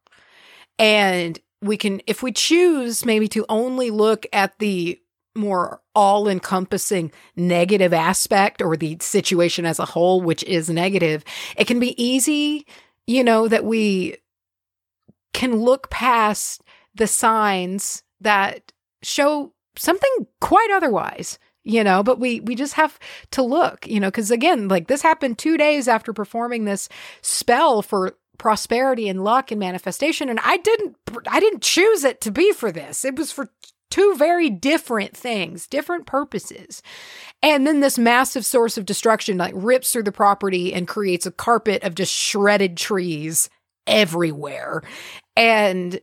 and we can if we choose maybe to only look at the more all encompassing negative aspect or the situation as a whole which is negative it can be easy you know that we can look past the signs that show something quite otherwise you know but we we just have to look you know because again like this happened two days after performing this spell for prosperity and luck and manifestation and i didn't i didn't choose it to be for this it was for two very different things different purposes and then this massive source of destruction like rips through the property and creates a carpet of just shredded trees everywhere and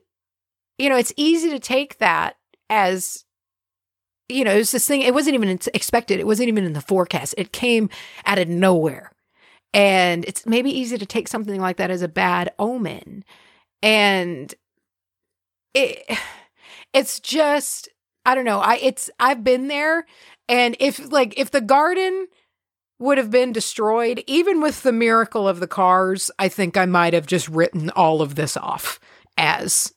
you know it's easy to take that as you know, it was this thing, it wasn't even expected. It wasn't even in the forecast. It came out of nowhere. And it's maybe easy to take something like that as a bad omen. And it it's just I don't know. I it's I've been there and if like if the garden would have been destroyed even with the miracle of the cars, I think I might have just written all of this off as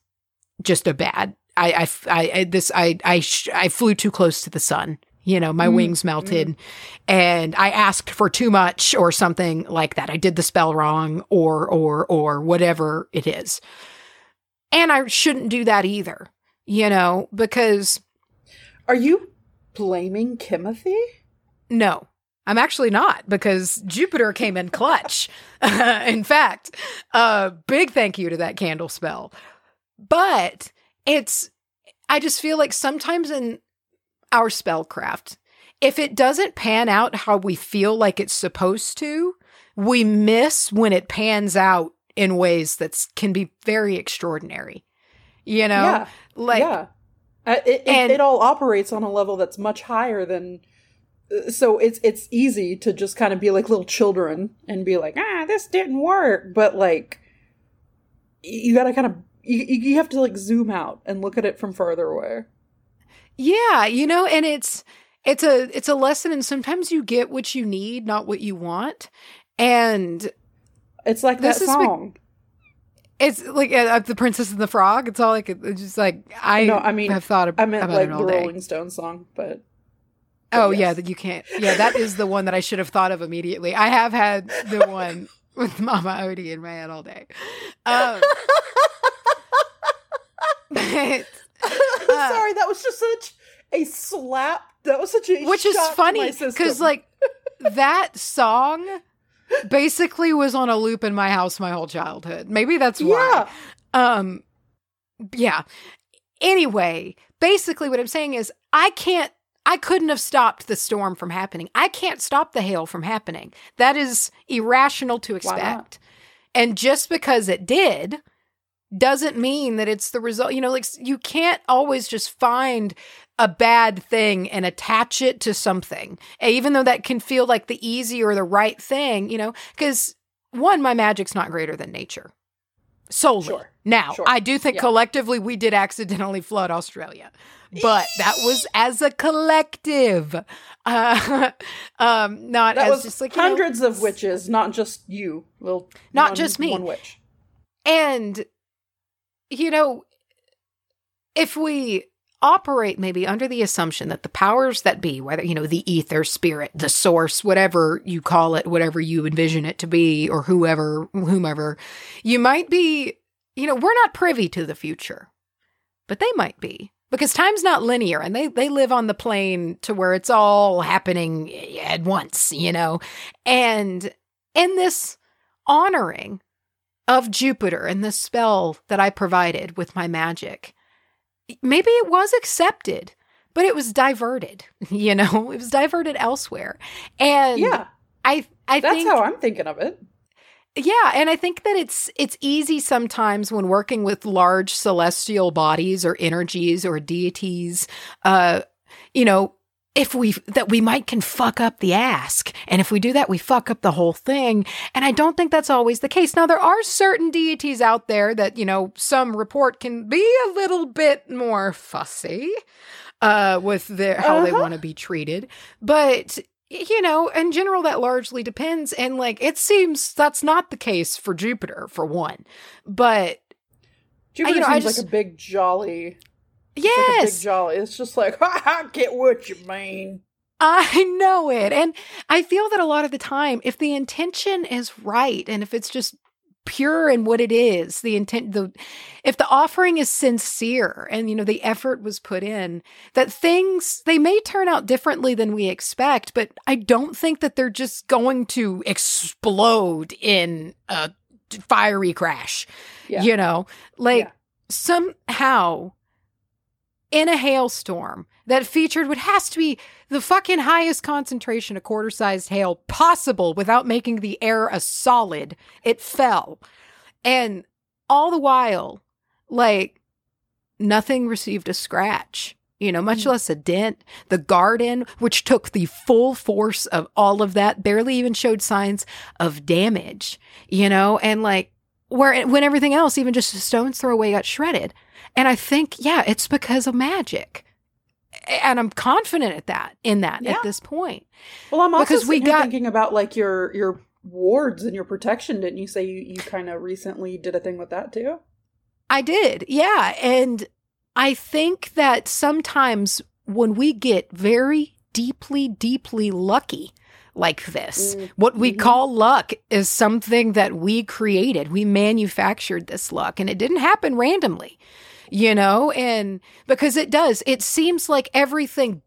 just a bad I, I, I, I this, I, I, sh- I flew too close to the sun. You know, my
Mm,
wings melted and I asked for too much or something like that. I did the spell wrong or, or, or whatever it is. And I shouldn't do that either, you know, because
Are you blaming Timothy?
no, I'm actually not because Jupiter came in clutch. in fact, uh, big thank you to that candle spell. But it's, I just feel like sometimes in our spellcraft, if it doesn't pan out how we feel like it's supposed to, we miss when it pans out in ways that can be very extraordinary. You know,
yeah,
like
yeah. Uh, it, it,
and-
it all operates on a level that's much higher than. uh, So it's it's easy to just kind of be like little children and be like, ah, this didn't work. But like, you got to kind of you, you you have to like zoom out and look at it from further away.
Yeah, you know, and it's it's a it's a lesson and sometimes you get what you need, not what you want. And
It's like
This
that song.
It's like uh, the Princess and the Frog. It's all like it's just like I.
No, I mean,
have thought ab-
I meant
about
like
it
the
day.
Rolling Stones song, but
Oh
yes.
yeah, that you can't. Yeah, that is the one that I should have thought of immediately. I have had the one with Mama Odie in my head all day. Um, but, uh,
sorry, that was just such a slap. That was such a
which is funny because like that song basically was on a loop in my house my whole childhood. Maybe that's why.
yeah,
Um, yeah. Anyway, basically, what I'm saying is, I can't. I couldn't have stopped the storm from happening. I can't stop the hail from happening. That is irrational to expect. And just because it did doesn't mean that it's the result. You know, like you can't always just find a bad thing and attach it to something, even though that can feel like the easy or the right thing, you know, because one, my magic's not greater than nature solely.
Sure.
Now,
Sure.
I do think
Yeah.
collectively we did accidentally flood Australia, but that was as a collective, uh, um, not
that
as just like you know,
hundreds of witches, not just you. Well,
Not
one-
just me.
One witch.
And, you know, if we operate maybe under the assumption that the powers that be, whether, you know, the ether, spirit, the source, whatever you call it, whatever you envision it to be, or whoever, whomever, you might be, you know, we're not privy to the future, but they might be. Because time's not linear and they, they live on the plane to where it's all happening at once, you know? And in this honoring of Jupiter and the spell that I provided with my magic. Maybe it was accepted, but it was diverted, you know, it was diverted elsewhere. And
Yeah,
I I
that's
think
how I'm thinking of it.
yeah, and I think that it's it's easy sometimes when working with large celestial bodies or energies or deities, uh, you know, if we that we might can fuck up the ask, and if we do that, we fuck up the whole thing. And I don't think that's always the case. Now there are certain deities out there that you know some report can be a little bit more fussy uh, with their how they
Uh-huh.
want to be treated, but you know, in general, that largely depends. And like, it seems that's not the case for Jupiter, for one. But
Jupiter
you know,
seems
just-
like a big jolly. It's
yes,
like big jolly. It's just like, ha, get what you mean.
I know it. And I feel that a lot of the time, if the intention is right and if it's just pure in what it is, the intent, the, if the offering is sincere and, you know, the effort was put in, that things, they may turn out differently than we expect, but I don't think that they're just going to explode in a fiery crash.
Yeah.
You know, like
Yeah.
somehow in a hailstorm that featured what has to be the fucking highest concentration of quarter sized hail possible without making the air a solid. It fell. And all the while, like, nothing received a scratch, you know, much
Mm.
less a dent. The garden, which took the full force of all of that, barely even showed signs of damage, you know, and like, where when everything else, even just a stone's throw away, got shredded. And I think, yeah, it's because of magic. And I'm confident at that, in that
Yeah.
at this point.
Well, I'm also
Because we got-
thinking about like your your wards and your protection. Didn't you say you, you kind of recently did a thing with that too?
I did. Yeah. And I think that sometimes when we get very deeply, deeply lucky like this,
Mm,
what we
mhm.
call luck is something that we created. We manufactured this luck and it didn't happen randomly, you know? And because it does, it seems like everything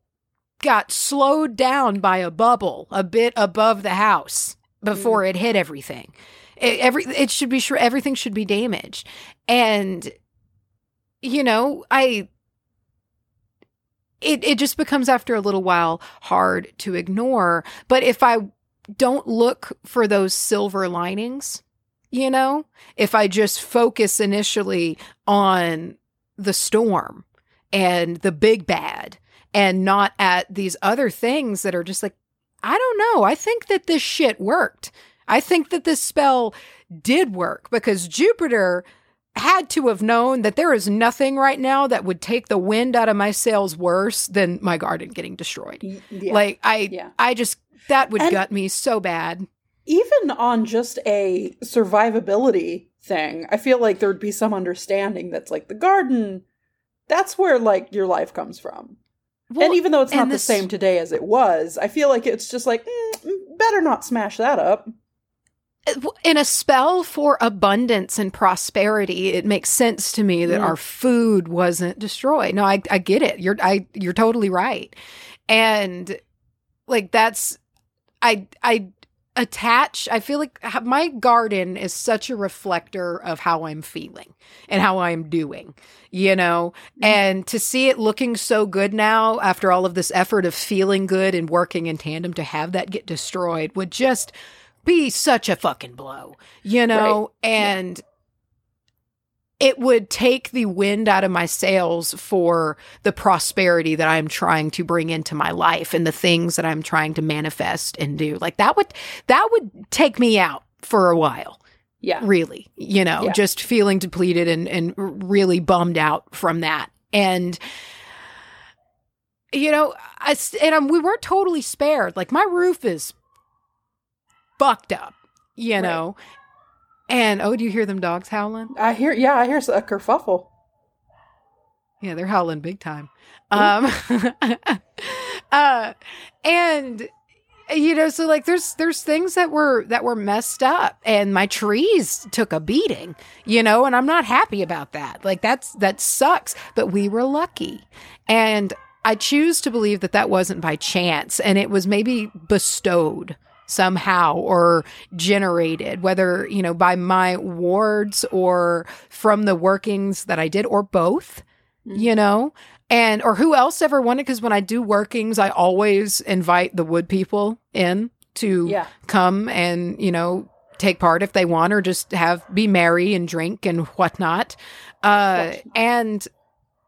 got slowed down by a bubble a bit above the house before mm. it hit everything. It, every it should be sure everything should be damaged, and you know I. It it just becomes after a little while hard to ignore. But if I don't look for those silver linings, you know, if I just focus initially on the storm and the big bad and not at these other things that are just like, I don't know. I think that this shit worked. I think that this spell did work because Jupiter had to have known that there is nothing right now that would take the wind out of my sails worse than my garden getting destroyed.
Yeah.
Like I
Yeah.
I just that would
And-
gut me so bad.
even on just a survivability thing. I feel like there'd be some understanding that's like the garden, that's where like your life comes from.
Well,
and even though it's not
and
the
this-
same today as it was, I feel like it's just like, mm, better not smash that up.
in a spell for abundance and prosperity, it makes sense to me that
Mm.
our food wasn't destroyed. No, I, I get it. You're I you're totally right. And like that's I I attach I feel like my garden is such a reflector of how I'm feeling and how I'm doing, you know?
Mhm.
And to see it looking so good now after all of this effort of feeling good and working in tandem to have that get destroyed would just be such a fucking blow, you know? And it would take the wind out of my sails for the prosperity that I'm trying to bring into my life and the things that I'm trying to manifest and do. Like that would that would take me out for a while,
Yeah.
really. You know,
Yeah.
just feeling depleted and and really bummed out from that. And you know, I and um, we weren't totally spared. Like my roof is fucked up, you
Right.
And oh, do you hear them dogs howling?
I hear, yeah, I hear a kerfuffle.
Yeah, they're howling big time. Um uh and you know, so like there's there's things that were that were messed up and my trees took a beating, you know, and I'm not happy about that. Like that's that sucks, but we were lucky. And I choose to believe that that wasn't by chance and it was maybe bestowed somehow or generated whether you know by my wards or from the workings that I did or both you know? And or who else ever wanted because when i do workings i always invite the wood people in to
Yeah.
come and you know take part if they want or just have be merry and drink and whatnot. Uh and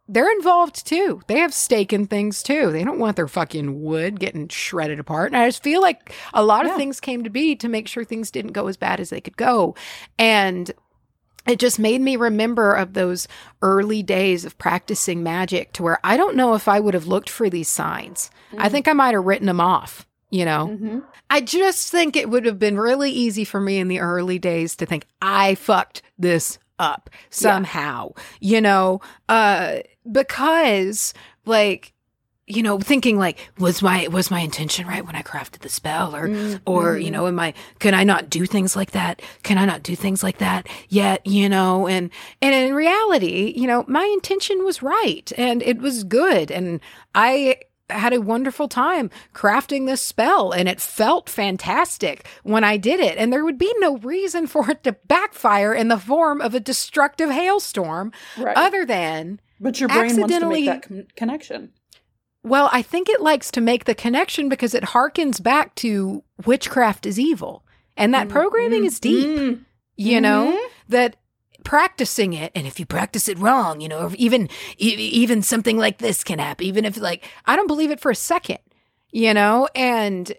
they're involved too. They have stake in things too. They don't want their fucking wood getting shredded apart. And i just feel like a lot of things came to be to make sure things didn't go as bad as they could go. And it just made me remember of those early days of practicing magic to where I don't know if I would have looked for these signs. I think I might have written them off, you know?
hmm
I just think it would have been really easy for me in the early days to think I fucked this up somehow, you know, uh because like you know thinking like was my was my intention right when I crafted the spell? Or or mm-hmm. you know am i can i not do things like that? Can i not do things like that yet you know? And and in reality you know my intention was right and it was good. And i had a wonderful time crafting this spell and it felt fantastic when i did it. And there would be no reason for it to backfire in the form of a destructive hailstorm
Right.
other than
but your brain wants to make that con- connection.
well, I think it likes to make the connection because it harkens back to witchcraft is evil. And that programming is deep,
Mm.
you know, that practicing it and if you practice it wrong, you know, even even something like this can happen even if like I don't believe it for a second, you know, and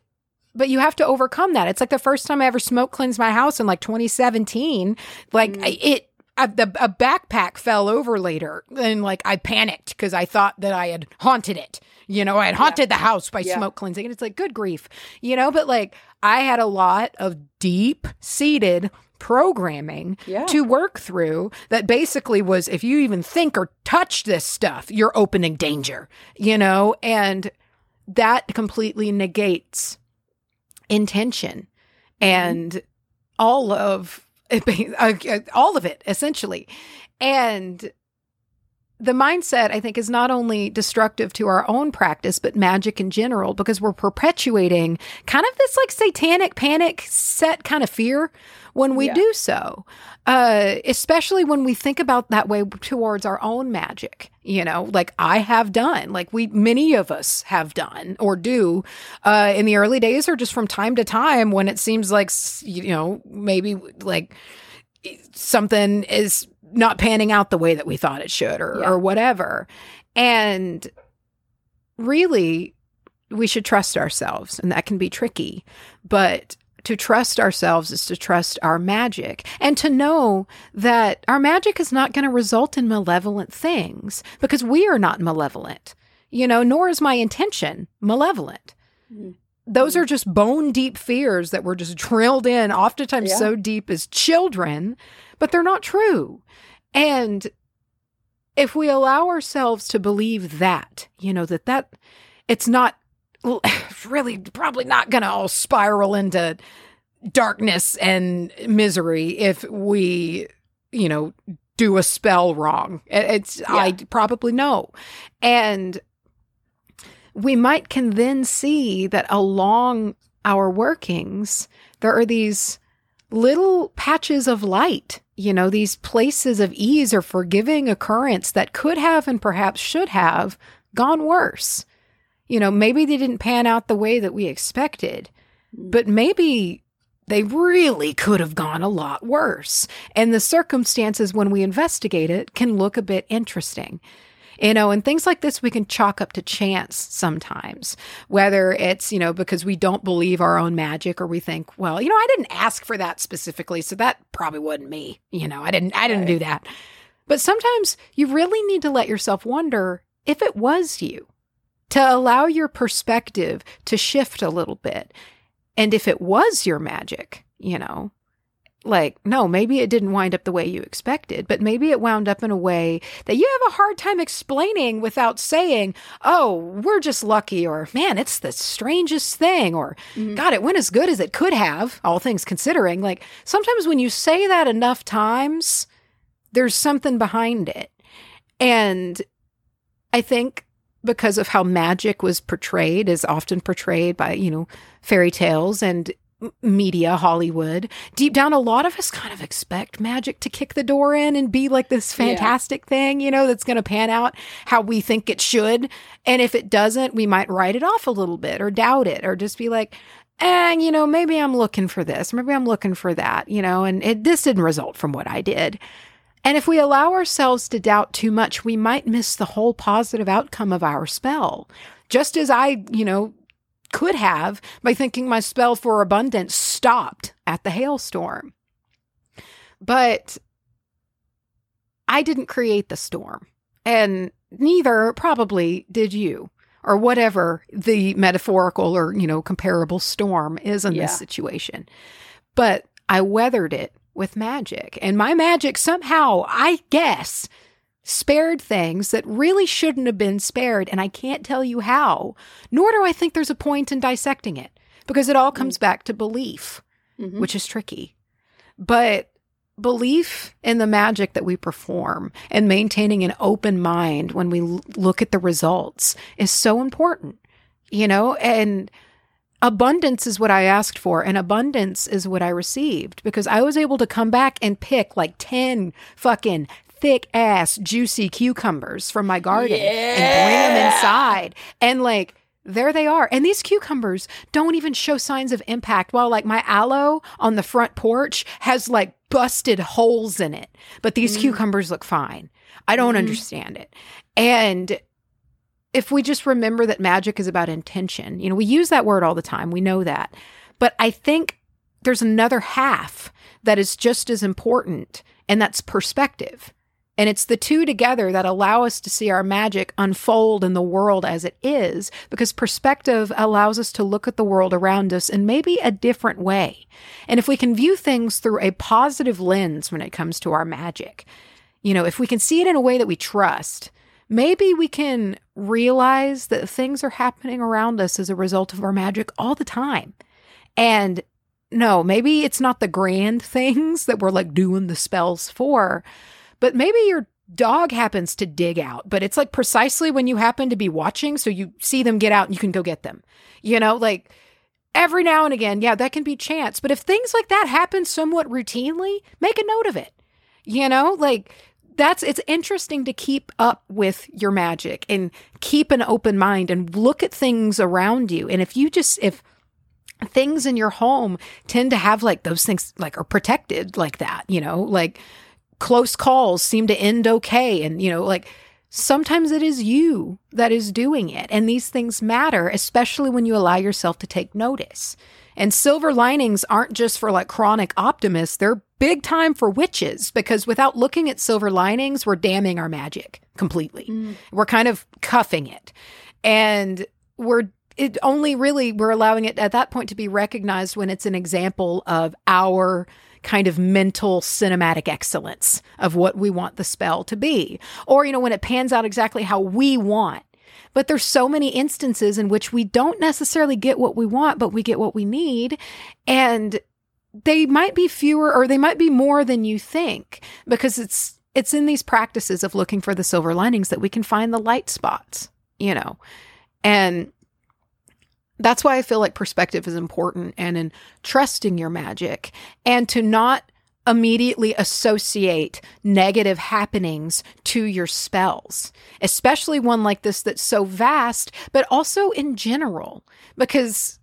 but you have to overcome that. It's like the first time I ever smoke cleansed my house in like 2017, like
Mm.
I, it a, the, a backpack fell over later and like I panicked because I thought that I had haunted it. You know, I had haunted the house by
Yeah.
smoke cleansing. And it's like, good grief. You know, but like I had a lot of deep seated programming
Yeah.
to work through that basically was if you even think or touch this stuff, you're opening danger, you know, and that completely negates intention mm-hmm. and all of all of it essentially. And the mindset i think is not only destructive to our own practice but magic in general because we're perpetuating kind of this like satanic panic set kind of fear when we
Yeah.
do so uh especially when we think about that way towards our own magic you know like i have done like we many of us have done or do uh in the early days or just from time to time when it seems like you know maybe like something is not panning out the way that we thought it should or,
Yeah.
or whatever. And really, we should trust ourselves, and that can be tricky. But to trust ourselves is to trust our magic and to know that our magic is not going to result in malevolent things because we are not malevolent, you know, nor is my intention malevolent.
Mhm.
Those are just bone deep fears that were just drilled in, oftentimes
Yeah.
so deep as children, but they're not true. And if we allow ourselves to believe that, you know, that that it's not it's really probably not going to all spiral into darkness and misery if we, you know, do a spell wrong. It- It's I probably know. And we might can then see that along our workings there are these little patches of light, you know, these places of ease or forgiving occurrence that could have and perhaps should have gone worse. You know, maybe they didn't pan out the way that we expected, mm. but maybe they really could have gone a lot worse. And the circumstances when we investigate it can look a bit interesting. You know, and things like this we can chalk up to chance sometimes, whether it's, you know, because we don't believe our own magic or we think, well, you know, I didn't ask for that specifically, so that probably wasn't me. You know, I didn't I didn't do that. But sometimes you really need to let yourself wonder if it was you to allow your perspective to shift a little bit. And if it was your magic, you know, like, no, maybe it didn't wind up the way you expected, but maybe it wound up in a way that you have a hard time explaining without saying, oh, we're just lucky, or man, it's the strangest thing, or
Mhm.
God, it went as good as it could have, all things considering. Like, sometimes when you say that enough times, there's something behind it. And I think because of how magic was portrayed, is often portrayed by, you know, fairy tales and media, Hollywood, deep down, a lot of us kind of expect magic to kick the door in and be like this
Yeah.
fantastic thing, you know, that's going to pan out how we think it should. And if it doesn't, we might write it off a little bit or doubt it or just be like, and you know maybe i'm looking for this maybe i'm looking for that you know and it, this didn't result from what i did and if we allow ourselves to doubt too much we might miss the whole positive outcome of our spell just as i you know could have by thinking my spell for abundance stopped at the hailstorm but i didn't create the storm and neither probably did you or whatever the metaphorical or you know comparable storm is in
Yeah.
this situation but i weathered it with magic and my magic somehow i guess spared things that really shouldn't have been spared and i can't tell you how nor do i think there's a point in dissecting it because it all comes back to belief
Mhm.
which is tricky. But belief in the magic that we perform and maintaining an open mind when we l- look at the results is so important, you know? And abundance is what I asked for, and abundance is what I received because I was able to come back and pick like 10 fucking thick ass juicy cucumbers from my garden and bring them inside. And like, there they are. And these cucumbers don't even show signs of impact. While like my aloe on the front porch has like busted holes in it, but these
Mm.
cucumbers look fine. I don't
Mhm.
understand it. And if we just remember that magic is about intention, you know, we use that word all the time. We know that. But I think there's another half that is just as important, and that's perspective. And it's the two together that allow us to see our magic unfold in the world as it is, because perspective allows us to look at the world around us in maybe a different way. And if we can view things through a positive lens when it comes to our magic, you know, if we can see it in a way that we trust, maybe we can realize that things are happening around us as a result of our magic all the time. And no, maybe it's not the grand things that we're like doing the spells for, but maybe your dog happens to dig out, but it's like precisely when you happen to be watching. So you see them get out and you can go get them. You know, like every now and again, yeah, that can be chance. But if things like that happen somewhat routinely, make a note of it. You know, like that's it's interesting to keep up with your magic and keep an open mind and look at things around you. And if you just if things in your home tend to have like those things like are protected like that, you know, like close calls seem to end okay. And you know like sometimes it is you that is doing it. And these things matter especially when you allow yourself to take notice. And silver linings aren't just for like chronic optimists. They're big time for witches because without looking at silver linings we're damning our magic completely.
Mm.
we're kind of cuffing it. And we're it only really we're allowing it at that point to be recognized when it's an example of our kind of mental cinematic excellence of what we want the spell to be. Or, you know, when it pans out exactly how we want. But there's so many instances in which we don't necessarily get what we want, but we get what we need. And they might be fewer or they might be more than you think because it's it's in these practices of looking for the silver linings that we can find the light spots, you know. And that's why I feel like perspective is important and in trusting your magic and to not immediately associate negative happenings to your spells, especially one like this that's so vast, but also in general, because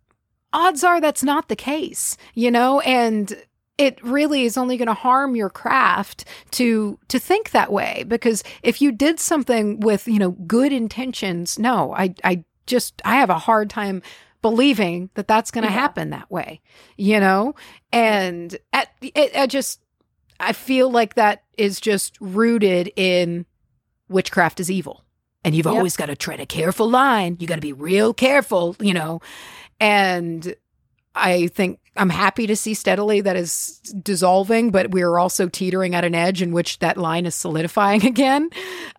odds are that's not the case, you know, and it really is only going to harm your craft to to think that way because if you did something with you know good intentions no i i just i have a hard time believing that that's going to yeah. happen that way, you know? And at, it, I just, I feel like that is just rooted in witchcraft is evil. And you've yep. always got to tread a careful line. You got to be real careful, you know? And I think I'm happy to see steadily that is dissolving, but we're also teetering at an edge in which that line is solidifying again.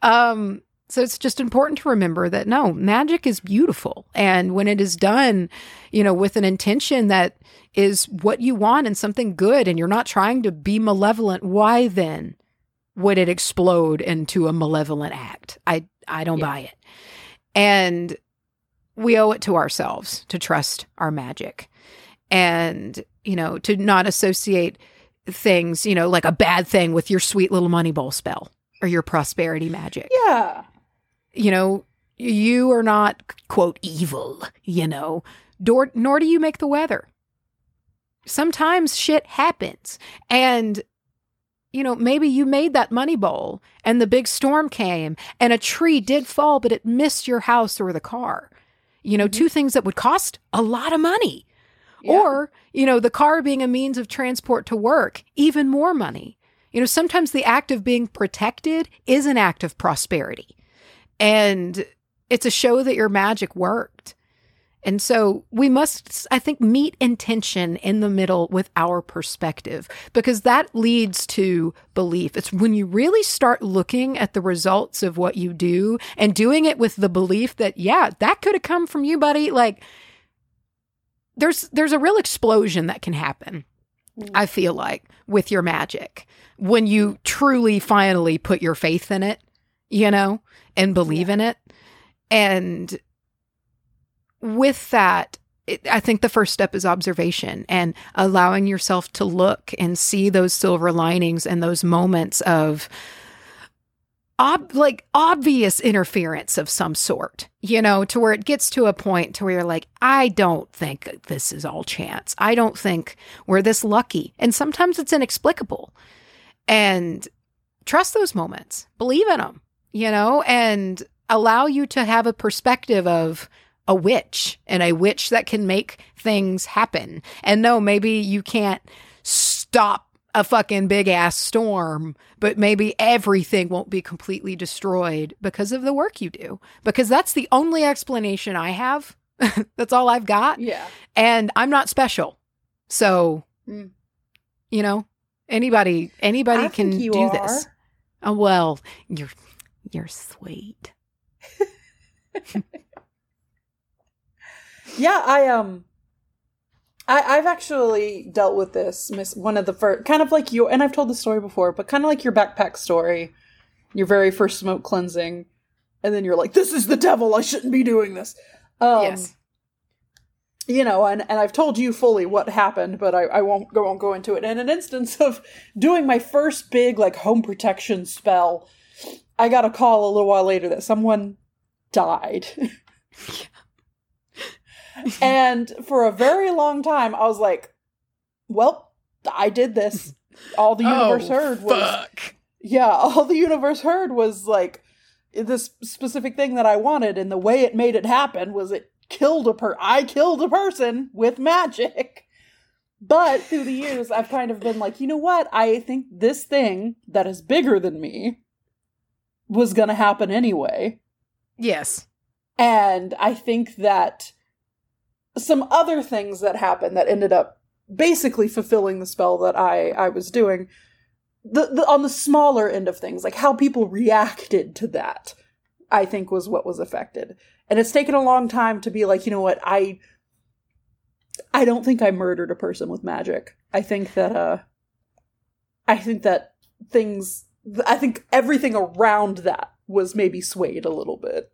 Um, so it's just important to remember that no, magic is beautiful. And when it is done, you know, with an intention that is what you want and something good, and you're not trying to be malevolent, why then would it explode into a malevolent act? I, I don't yeah. buy it. And we owe it to ourselves to trust our magic and, you know, to not associate things, you know, like a bad thing with your sweet little money bowl spell or your prosperity magic.
Yeah
you know, you are not, quote, evil, you know, nor, nor do you make the weather. Sometimes shit happens. And, you know, maybe you made that money bowl and the big storm came and a tree did fall, but it missed your house or the car. You know, mm-hmm. two things that would cost a lot of money. Yeah. Or, you know, the car being a means of transport to work, even more money. You know, sometimes the act of being protected is an act of prosperity. And it's a show that your magic worked. And so we must, I think, meet intention in the middle with our perspective because that leads to belief. It's when you really start looking at the results of what you do and doing it with the belief that, yeah, that could have come from you, buddy. Like there's, there's a real explosion that can happen. Mm. I feel like with your magic when you truly finally put your faith in it, you know? And believe yeah. in it. And with that, it, I think the first step is observation and allowing yourself to look and see those silver linings and those moments of ob- like obvious interference of some sort, you know, to where it gets to a point to where you're like, I don't think this is all chance. I don't think we're this lucky. And sometimes it's inexplicable. And trust those moments, believe in them you know, and allow you to have a perspective of a witch and a witch that can make things happen. And no, maybe you can't stop a fucking big ass storm, but maybe everything won't be completely destroyed because of the work you do. Because that's the only explanation I have. that's all I've got.
Yeah.
And I'm not special. So, mm. you know, anybody anybody I can do are. this. Oh, well, you're you're sweet.
yeah, I um I, I've actually dealt with this, Miss one of the first kind of like you and I've told the story before, but kind of like your backpack story, your very first smoke cleansing, and then you're like, This is the devil, I shouldn't be doing this. Um yes. You know, and, and I've told you fully what happened, but I, I won't go won't go into it. In an instance of doing my first big like home protection spell, I got a call a little while later that someone died. and for a very long time, I was like, well, I did this. All the oh, universe oh, heard was. Fuck. Yeah, all the universe heard was like this specific thing that I wanted, and the way it made it happen was it killed a per. I killed a person with magic. But through the years, I've kind of been like, you know what? I think this thing that is bigger than me was going to happen anyway.
Yes.
And I think that some other things that happened that ended up basically fulfilling the spell that I I was doing. The, the on the smaller end of things, like how people reacted to that, I think was what was affected. And it's taken a long time to be like, you know what, I I don't think I murdered a person with magic. I think that uh I think that things I think everything around that was maybe swayed a little bit.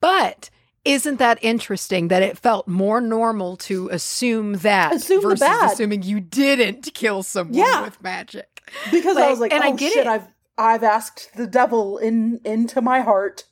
But isn't that interesting that it felt more normal to assume that
Assume
versus assuming you didn't kill someone
Yeah.
with magic?
Because I was like,
and
oh
I get
shit,
it.
I've I've asked the devil in into my heart.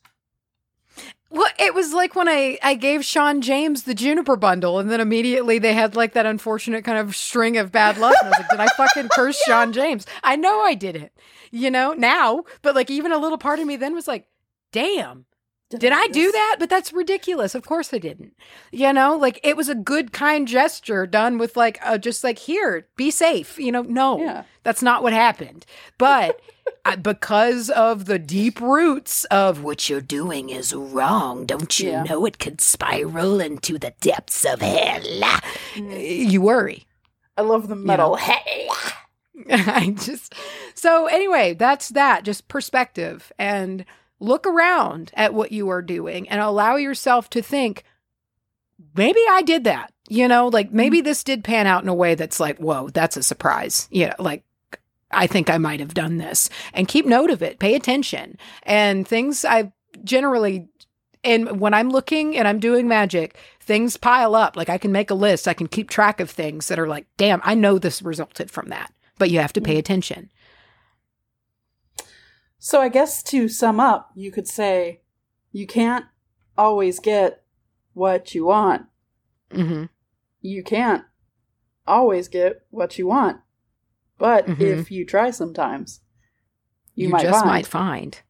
Well, it was like when I, I gave Shawn James the Juniper bundle, and then immediately they had like that unfortunate kind of string of bad luck. And I was like, did I fucking curse Shawn James? I know I didn't, you know, now, but like even a little part of me then was like, damn, did I do that? But that's ridiculous. Of course I didn't. You know, like it was a good, kind gesture done with like, uh, just like, here, be safe. You know, no,
Yeah.
that's not what happened. But I, because of the deep roots of what you're doing is wrong, don't you
Yeah.
know it could spiral into the depths of hell? You worry.
I love the metal.
I just so anyway, that's that. Just perspective and look around at what you are doing and allow yourself to think, maybe I did that. You know, like mm-hmm. maybe this did pan out in a way that's like, whoa, that's a surprise. You know, like I think I might have done this. And keep note of it. Pay attention. And things I generally and when I'm looking and I'm doing magic, things pile up. Like I can make a list. I can keep track of things that are like, damn, I know this resulted from that. But you have to pay attention.
So I guess to sum up, you could say you can't always get what you want.
hmm
You can't always get what you want. But
Mhm.
if you try sometimes, you,
You,
might
just
find
might find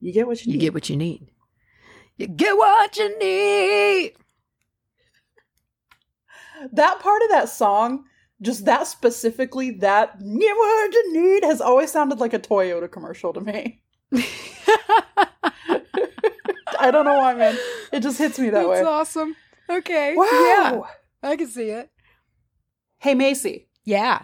you get what you,
you
need.
get what you need. You get what you need.
that part of that song, just that specifically, that get what you need has always sounded like a Toyota commercial to me. I don't know why, man. It just hits me that
That's
way.
That's awesome. Okay.
Wow.
Yeah, I can see it.
Hey, Macy,
Yeah.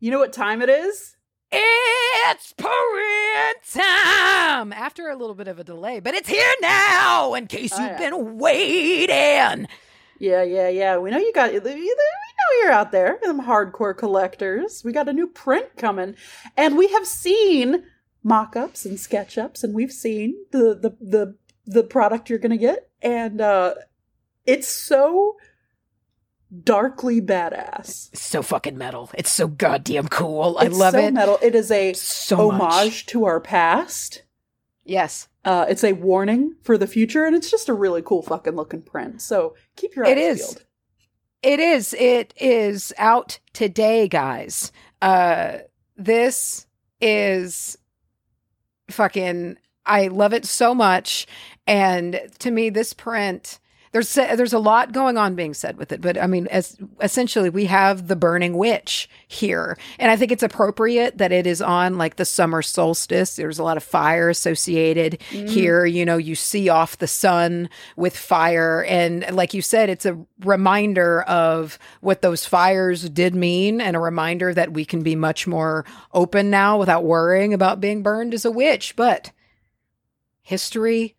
you know what time it is?
It's parent time after a little bit of a delay, but it's here now in case
Oh,
you've
yeah.
been waiting.
Yeah, yeah, yeah. We know you got. We know you're out there, them hardcore collectors. We got a new print coming, and we have seen mock-ups and sketch-ups, and we've seen the the the the product you're gonna get, and uh it's so darkly badass.
So fucking metal. It's so goddamn cool. I
It's
love
so
it
Metal. It is a
so
homage
much.
to our past.
Yes.
Uh, it's a warning for the future, and it's just a really cool fucking looking print. So keep your eyes
It is.
peeled.
It is. It is out today, guys. Uh this is fucking I love it so much and to me this print there's there's a lot going on being said with it but I mean as essentially we have the burning witch here and I think it's appropriate that it is on like the summer solstice. There's a lot of fire associated mm-hmm. here you know you see off the sun with fire and like you said it's a reminder of what those fires did mean and a reminder that we can be much more open now without worrying about being burned as a witch but history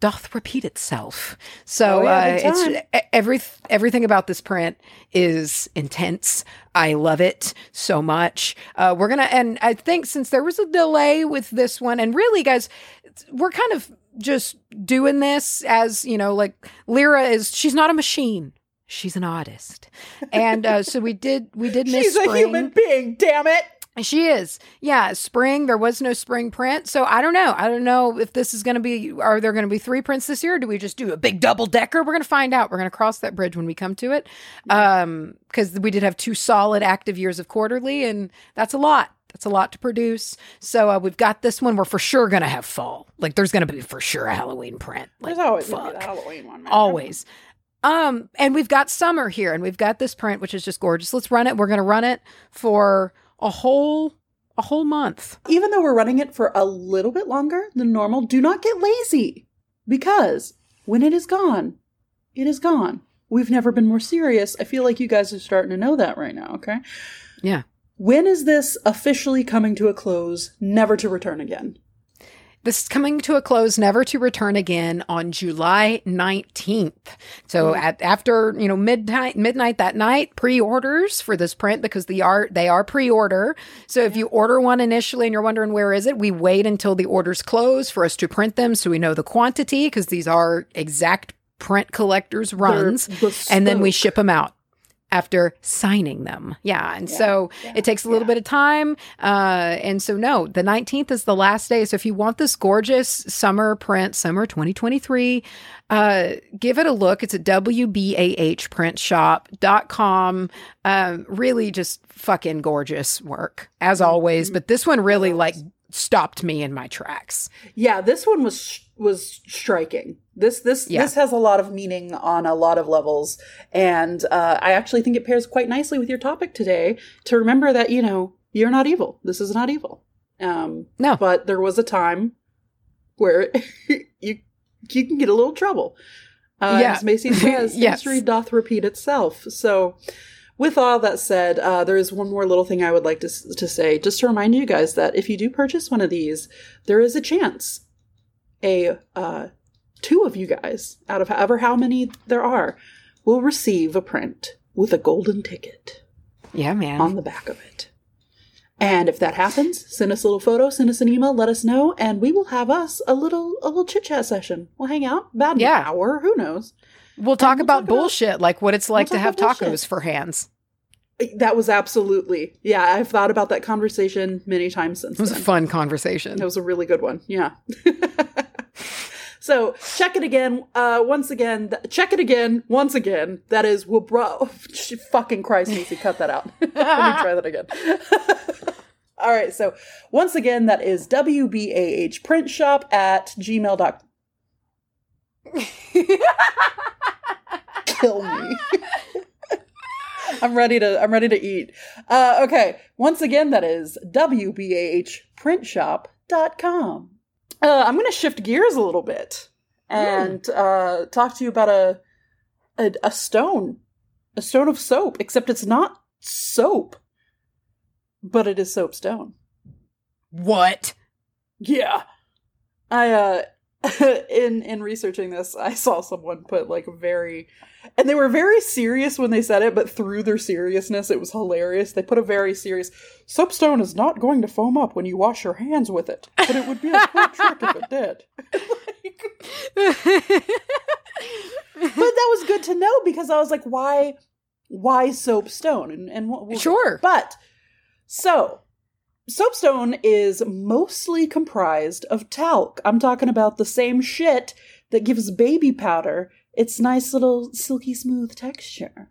doth repeat itself. So
Oh, yeah,
uh, it's every everything about this print is intense. I love it so much. Uh, we're gonna, and I think since there was a delay with this one, and really, guys, we're kind of just doing this as you know, like Lyra is. She's not a machine. She's an artist, and uh, so we did. We did miss
She's a human being. Damn it.
She is. Yeah, spring. There was no spring print. So I don't know. I don't know if this is going to be, are there going to be three prints this year? Or do we just do a big double decker? We're going to find out. We're going to cross that bridge when we come to it. Um, cause we did have two solid active years of quarterly and that's a lot. That's a lot to produce. So uh, we've got this one. We're for sure going to have fall. Like there's going to be for sure a Halloween print. Like,
There's always
fuck.
the Halloween one. Man.
Always. Um, and we've got summer here and we've got this print, which is just gorgeous. Let's run it. We're going to run it for a whole, a whole month.
Even though we're running it for a little bit longer than normal, do not get lazy because when it is gone, it is gone. We've never been more serious. I feel like you guys are starting to know that right now, okay?
Yeah.
When is this officially coming to a close, never to return again?
This is coming to a close, never to return again on July 19th. So mm-hmm. at, after, you know, midnight, midnight that night, pre-orders for this print because the art, they are pre-order. So if you order one initially and you're wondering where is it, we wait until the orders close for us to print them so we know the quantity because these are exact print collectors runs. And then we ship them out after signing them. Yeah. And so
yeah,
it takes a little
yeah.
bit of time. Uh, and so, no, the 19th is the last day. So if you want this gorgeous summer print, summer 2023, uh, give it a look. It's at WBAHprintshop.com. Um, really just fucking gorgeous work, as
Mm-hmm.
always. But this one really like stopped me in my tracks.
Yeah, this one was was striking. This this
Yeah.
this has a lot of meaning on a lot of levels, and uh, I actually think it pairs quite nicely with your topic today. To remember that you know you're not evil. This is not evil. Um,
No.
but there was a time where you you can get a little trouble. Uh,
Yeah.
As Macy says,
Yes.
history doth repeat itself. So. With all that said, uh, there is one more little thing I would like to, to say, just to remind you guys that if you do purchase one of these, there is a chance a uh, two of you guys out of however how many there are will receive a print with a golden ticket
Yeah, man.
on the back of it. And if that happens, send us a little photo, send us an email, let us know, and we will have us a little a little chit chat session. We'll hang out about an hour, who knows?
we'll talk
we'll
about
talk about-
bullshit, like what it's like to have tacos
bullshit.
for hands.
That was absolutely yeah. I've thought about that conversation many times since
It was a fun conversation.
It was a really good one. Yeah. so check it again. Uh, once again. Th- check it again. Once again. That is will bro. fucking Christ, Macy, cut that out. Let me try that again. All right. So once again, that is WBAH print shop at gmail.com. Kill me. I'm ready to I'm ready to eat. Uh, okay. Once again, that is WBAHprintshop.com. Uh, I'm gonna shift gears a little bit and uh, talk to you about a, a a stone. A stone of soap, except it's not soap. But it is soapstone.
what?
Yeah. I uh in in researching this, I saw someone put like very and they were very serious when they said it, but through their seriousness it was hilarious. They put a very serious soapstone is not going to foam up when you wash your hands with it, but it would be a cool trick if it did. Like, but that was good to know because I was like, why why soapstone? And and what
Sure.
But so soapstone is mostly comprised of talc. I'm talking about the same shit that gives baby powder its nice little silky smooth texture.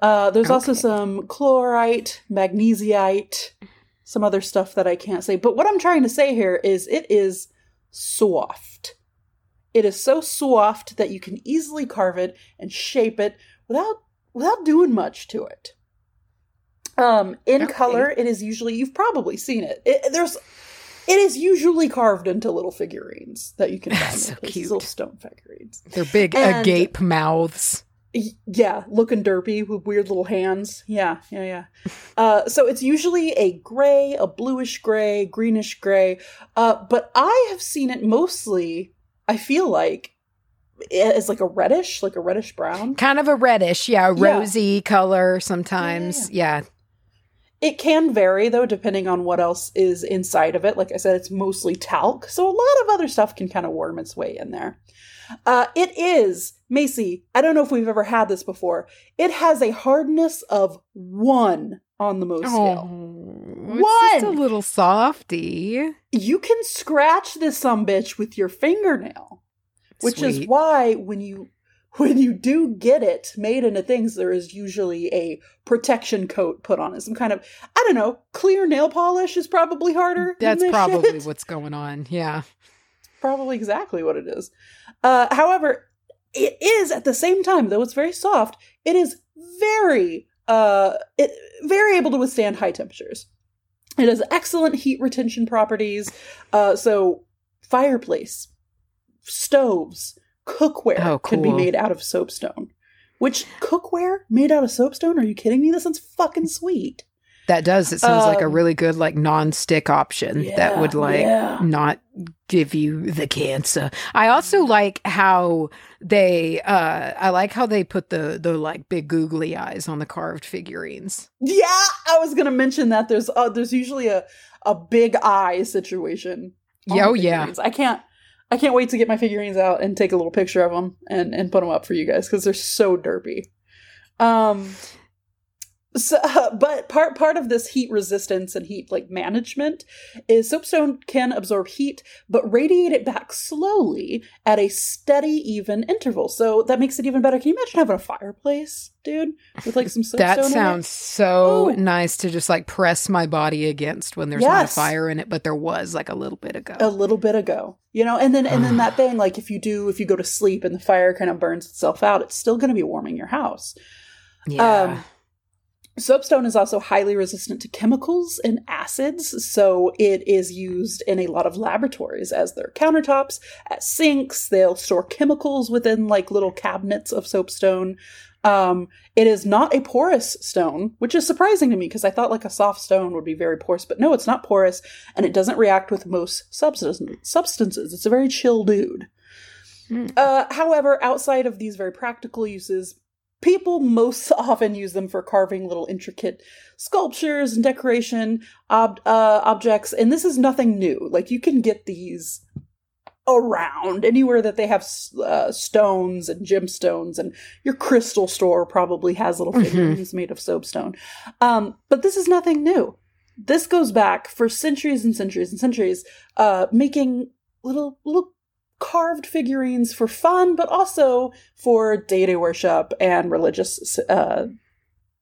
Uh, there's also some chlorite, magnesite, some other stuff that I can't say. But what I'm trying to say here is it is soft. It is so soft that you can easily carve it and shape it without without doing much to it. Um, in
Okay.
color, it is usually you've probably seen it. it. There's it is usually carved into little figurines that you can find.
So cute.
Little stone figurines.
They're big
And-
agape mouths.
Yeah, looking derpy with weird little hands. Yeah, yeah, yeah. Uh, so it's usually a gray, a bluish gray, greenish gray. Uh, but I have seen it mostly. I feel like it's like a reddish, like a reddish brown.
Kind of a reddish, yeah,
Yeah.
rosy color sometimes. Yeah.
It can vary though, depending on what else is inside of it. Like I said, it's mostly talc, so a lot of other stuff can kind of worm its way in there. Uh, it is Macy. I don't know if we've ever had this before. It has a hardness of one on the Mohs scale.
Oh, it's just a little softy.
You can scratch this some bitch with your fingernail, which is why when you when you do get it made into things, there is usually a protection coat put on it. Some kind of I don't know, clear nail polish is probably harder.
That's probably
shit.
what's going on. Yeah.
probably exactly what it is. Uh, however, it is at the same time, though it's very soft. It is very, uh, it very able to withstand high temperatures. It has excellent heat retention properties. Uh, so fireplace, stoves, cookware
Oh,
can be made out of soapstone. Which cookware made out of soapstone? Are you kidding me? This sounds fucking sweet.
That does. It sounds like a
Um,
really good like non-stick option that would like
yeah.
not give you the cancer. I also like how they uh I like how they put the the like big googly eyes on the carved figurines.
Yeah, I was gonna mention that there's uh, there's usually a a big eye situation. the
yeah.
I can't I can't wait to get my figurines out and take a little picture of them and and put them up for you guys because they're so derpy. Um. So, but part part of this heat resistance and heat like management is soapstone can absorb heat but radiate it back slowly at a steady even interval. So that makes it even better. Can you imagine having a fireplace, dude, with like some soapstone?
That sounds so
Ooh.
nice to just like press my body against when there's not a fire in it, but there was like a little bit ago.
a little bit ago you know and then and then that thing like if you do if you go to sleep and the fire kind of burns itself out it's still going to be warming your house
yeah.
um, soapstone is also highly resistant to chemicals and acids so it is used in a lot of laboratories as their countertops as sinks they'll store chemicals within like little cabinets of soapstone um, it is not a porous stone, which is surprising to me because I thought like a soft stone would be very porous, but no, it's not porous, and it doesn't react with most substance- substances. It's a very chill dude.
Hmm.
Uh, however, outside of these very practical uses, people most often use them for carving little intricate sculptures and decoration ob- uh, objects, and this is nothing new. Like you can get these around anywhere that they have uh, stones and gemstones and your crystal store probably has little
Mhm.
figurines made of soapstone um, but this is nothing new this goes back for centuries and centuries and centuries uh, making little little carved figurines for fun but also for deity worship and religious uh,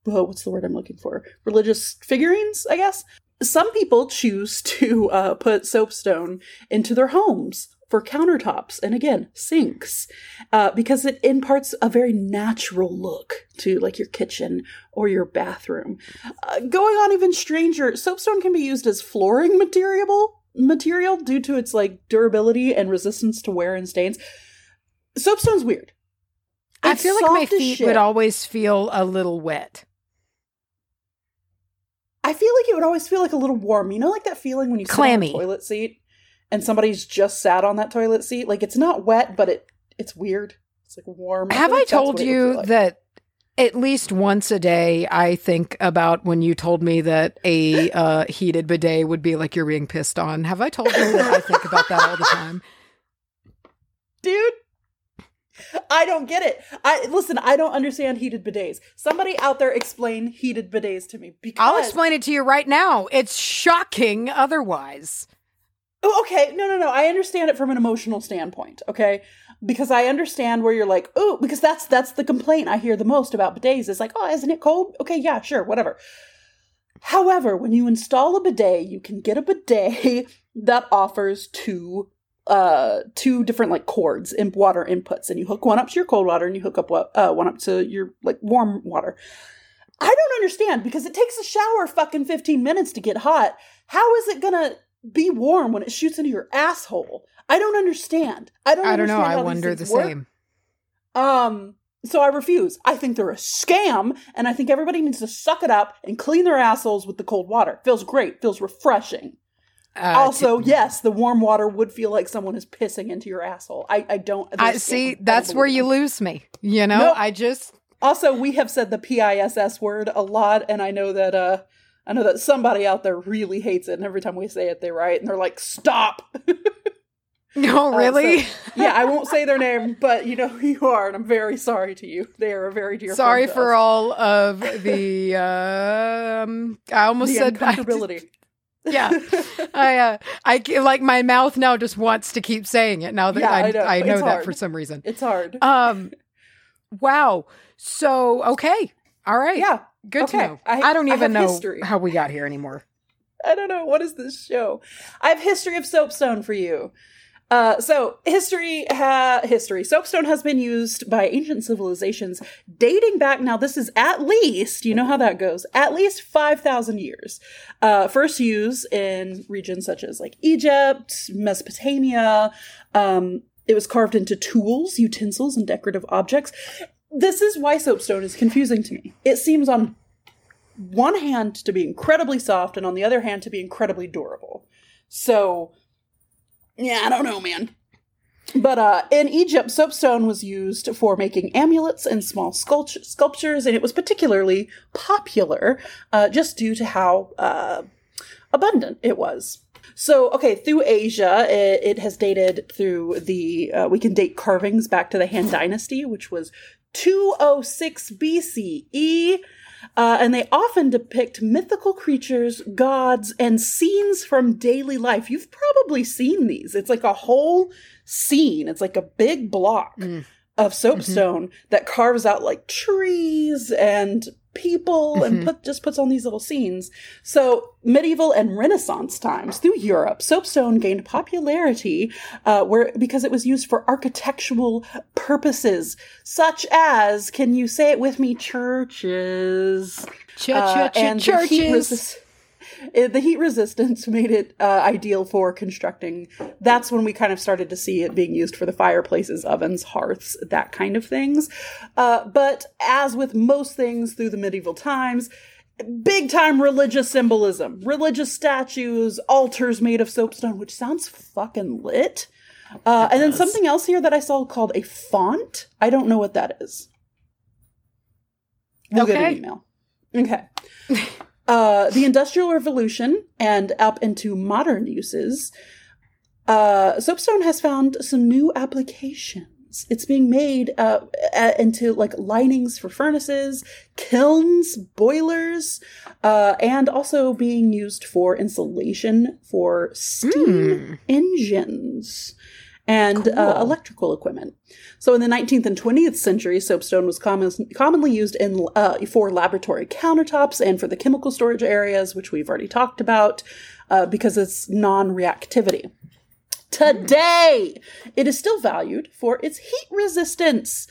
oh, what's the word i'm looking for? Religious figurines i guess? Some people choose to uh, put soapstone into their homes for countertops and again sinks uh, because it imparts a very natural look to like your kitchen or your bathroom. Uh, going on even stranger soapstone can be used as flooring material material due to its like durability and resistance to wear and stains soapstone's weird
I feel like my feet
shit.
would always feel a little wet.
I feel like it would always feel like a little warm. You know, like that feeling when you sit
Clammy.
on the toilet seat and somebody's just sat on that toilet seat. Like it's not wet, but it it's weird. It's like warm.
Have
feel
I told
what it would
you
like.
that at least once a day I think about when you told me that a uh, heated bidet would be like you're being pissed on? Have I told you that I think about that all the time?
dude? I don't get it. I listen. I don't understand heated bidets. Somebody out there explain heated bidets to me because
I'll explain it to you right now. It's shocking otherwise.
Oh, okay. No, no, no. I understand it from an emotional standpoint, okay? Because I understand where you're like, oh, because that's that's the complaint I hear the most about bidets is like, oh, isn't it cold? Okay, yeah, sure, whatever. However, when you install a bidet, you can get a bidet that offers two uh two different like cords in water inputs and you hook one up to your cold water and you hook up uh one up to your like warm water. I don't understand because it takes a shower fucking 15 minutes to get hot. How is it gonna be warm when it shoots into your asshole? I don't understand. I don't
I don't know. I wonder the
work.
same.
Um, so I refuse. I think they're a scam, and I think everybody needs to suck it up and clean their assholes with the cold water. Feels great, feels refreshing.
Uh,
also,
t-
yes, the warm water would feel like someone is pissing into your asshole. I, I don't.
I see. That's where you lose me. You know,
Nope.
I just
Also, we have said the PISS word a lot, and I know that uh I know that somebody out there really hates it, and every time we say it, they write and they're like, "Stop."
no,
Uh,
really.
so- yeah, I won't say their name, but you know who you are, and I'm very sorry to you. They are a very dear.
Sorry for
us.
all of the. Um, I almost
the
said
uncomfortability.
yeah, I, uh, I like my mouth now just wants to keep saying it now that
Yeah,
I,
I know.
I know that
hard.
for some reason.
it's hard.
Um, wow. So okay, all right,
yeah,
good
okay.
to know.
I-
I, don't even know
history.
how we got here anymore.
I don't know what is this show. I have history of soapstone for you. Uh, so history, ha- history. Soapstone has been used by ancient civilizations dating back. Now, this is at least you know how that goes. At least five thousand years. Uh, first used in regions such as like Egypt, Mesopotamia. Um, It was carved into tools, utensils, and decorative objects. This is why soapstone is confusing to me. It seems on one hand to be incredibly soft, and on the other hand to be incredibly durable. So, yeah, I don't know, man. But uh, in Egypt, soapstone was used for making amulets and small sculpt- sculptures, and it was particularly popular uh, just due to how uh, abundant it was. So, okay, through Asia, it, it has dated through the, uh, we can date carvings back to the Han Dynasty, which was 206 BCE. Uh, and they often depict mythical creatures, gods, and scenes from daily life. You've probably seen these. It's like a whole scene, it's like a big block
Mm.
of soapstone that carves out like trees and people and
Mhm.
put just puts on these little scenes. So medieval and Renaissance times through Europe, soapstone gained popularity uh, where because it was used for architectural purposes, such as can you say it with me, churches
Ch-
Uh, and
churches.
The heat resistance made it uh, ideal for constructing. That's when we kind of started to see it being used for the fireplaces, ovens, hearths, that kind of things. Uh, but as with most things through the medieval times, big time religious symbolism, religious statues, altars made of soapstone, which sounds fucking lit. Uh, and then something else here that I saw called a font. I don't know what that is. We'll get an email. Okay. uh, the Industrial Revolution and up into modern uses, uh, soapstone has found some new applications. It's being made uh, into like linings for furnaces, kilns, boilers, uh, and also being used for insulation for steam engines and uh, electrical equipment. So in the 19th and 20th century, soapstone was common, commonly used in uh, for laboratory countertops and for the chemical storage areas, which we've already talked about, uh, because it's non-reactivity. Today, it is still valued for its heat resistance.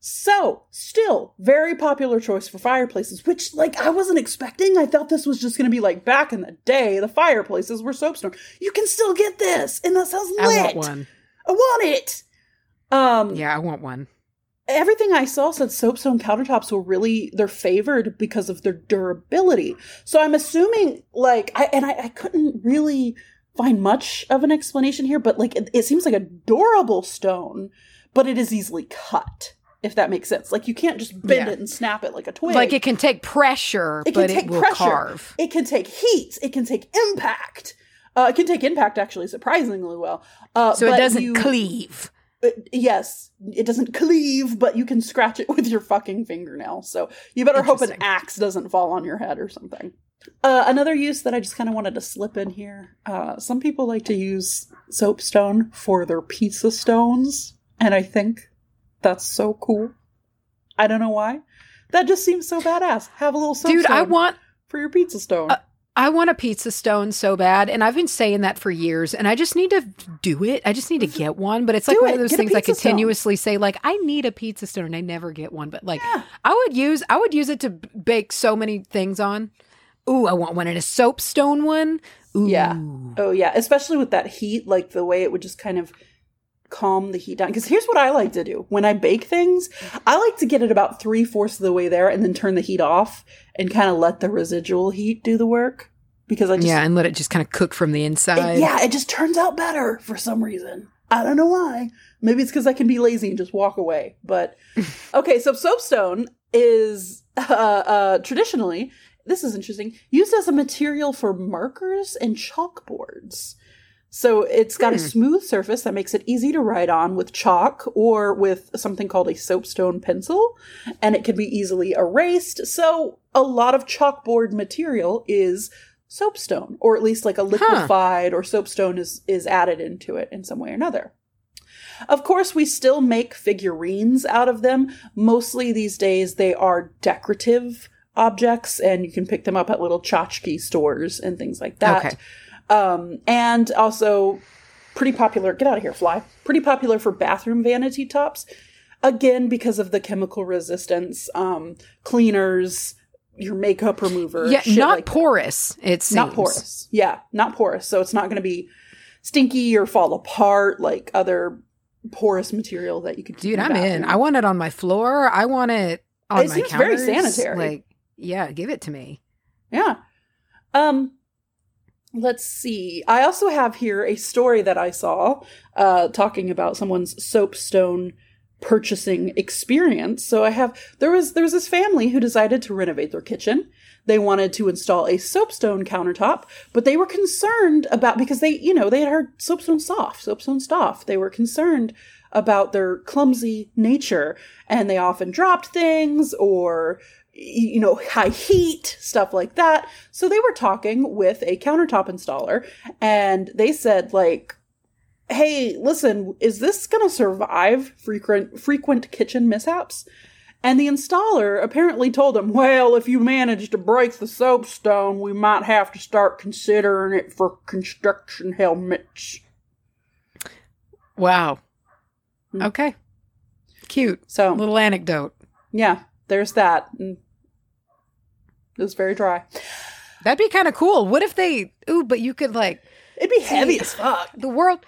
So, still very popular choice for fireplaces, which like I wasn't expecting. I thought this was just going to be like back in the day, the fireplaces were soapstone. You can still get this, and that sounds lit.
I want one.
I want it. Um,
Yeah, I want one.
everything I saw said soapstone countertops were really they're favored because of their durability. So I'm assuming like I and I, I couldn't really find much of an explanation here, but like it, it seems like a durable stone, but it is easily cut. If that makes sense, like you can't just bend
Yeah.
it and snap it like a twig.
Like it can take pressure,
It can
but
take
it will
pressure.
carve.
It can take heat. It can take impact. Uh, it can take impact actually surprisingly well. Uh,
So it doesn't
you-
cleave.
uh, yes, it doesn't cleave, but you can scratch it with your fucking fingernail. So you better hope an axe doesn't fall on your head or something. Uh, another use that I just kind of wanted to slip in here. Uh, some people like to use soapstone for their pizza stones, and I think that's so cool. I don't know why. That just seems so badass. Have a little soapstone
Dude, I want
for your pizza stone.
I want a pizza stone so bad, and I've been saying that for years, and I just need to do it. I just need to get one, but it's like
Do
one
it.
of those
Get
things I
pizza stone.
continuously say, like I need a pizza stone, and I never get one. But like,
Yeah.
I would use, I would use it to bake so many things on. Ooh, I want one in a soapstone one. Ooh.
Yeah. Oh yeah, especially with that heat, like the way it would just kind of calm the heat down. Because here's what I like to do when I bake things: I like to get it about three fourths of the way there, and then turn the heat off and kind of let the residual heat do the work. Because I just
yeah, and let it just kind of cook from the
it-
inside.
yeah, it just turns out better for some reason. I don't know why. Maybe it's because I can be lazy and just walk away. But okay, so soapstone is uh, uh, traditionally this is interesting used as a material for markers and chalkboards. So it's got a
Hmm.
smooth surface that makes it easy to write on with chalk or with something called a soapstone pencil, and it can be easily erased. So a lot of chalkboard material is soapstone, or at least like a liquefied or soapstone is is added into it in some way or another. Of course, we still make figurines out of them. Mostly these days, they are decorative objects, and you can pick them up at little tchotchke stores and things like that.
Okay.
Um, and also pretty popular. Get out of here, fly! Pretty popular for bathroom vanity tops. Again, because of the chemical resistance, um, cleaners, your makeup remover.
yeah,
shit
not
like that.
porous. It seems
Not porous. Yeah, not porous. So it's not going to be stinky or fall apart like other porous material that you could.
Dude,
the
I'm in. I want it on my floor. I want it on
It
my
seems very sanitary.
Like, yeah, give it to me.
Yeah. Um let's see. I also have here a story that I saw uh talking about someone's soapstone purchasing experience. So I have there was there was this family who decided to renovate their kitchen. They wanted to install a soapstone countertop, but they were concerned about because they, you know, they had heard soapstone soft, soapstone soft. They were concerned about their clumsy nature and they often dropped things or you know high heat stuff like that so they were talking with a countertop installer and they said like hey listen is this going to survive frequent frequent kitchen mishaps and the installer apparently told him well if you manage to break the soapstone we might have to start considering it for construction helmets
Wow.
Hmm.
Okay. Cute.
so
Little anecdote.
yeah there's that and it was very dry
That'd be kind of cool. What if they? Ooh, but you could like
it'd be heavy as fuck
the world.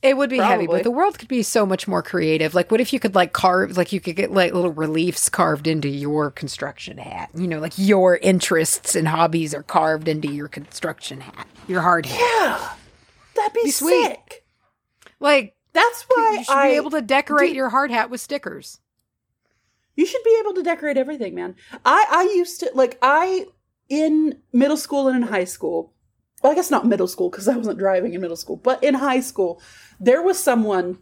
It would be heavy, but the world could be so much more creative. Like, what if you could like carve, like you could get like little reliefs carved into your construction hat? You know, like your interests and hobbies are carved into your construction hat, your hard hat.
yeah that'd be,
Be sweet. Like,
that's why
you should
I
be able to decorate
Dude.
your hard hat with stickers.
You should be able to decorate everything, man. I I used to like I in middle school and in high school. Well, I guess not middle school because I wasn't driving in middle school, but in high school, there was someone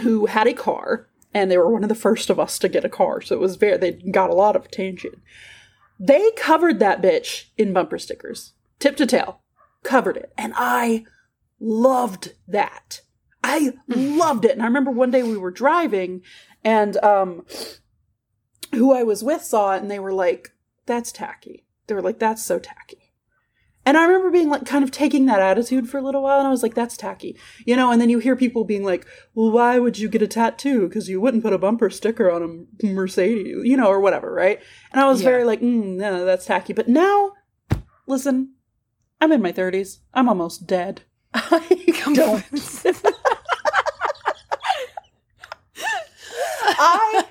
who had a car, and they were one of the first of us to get a car, so it was very they got a lot of attention. They covered that bitch in bumper stickers, tip to tail, covered it, and I loved that. I loved it, and I remember one day we were driving, and um, who I was with saw it and they were like, that's tacky. They were like, that's so tacky. And I remember being like, kind of taking that attitude for a little while and I was like, that's tacky. You know, and then you hear people being like, well, why would you get a tattoo? Because you wouldn't put a bumper sticker on a Mercedes, you know, or whatever, right? And I was
Yeah.
very like, mm, no, that's tacky. But now, listen, I'm in my 30s. I'm almost dead. I don't. I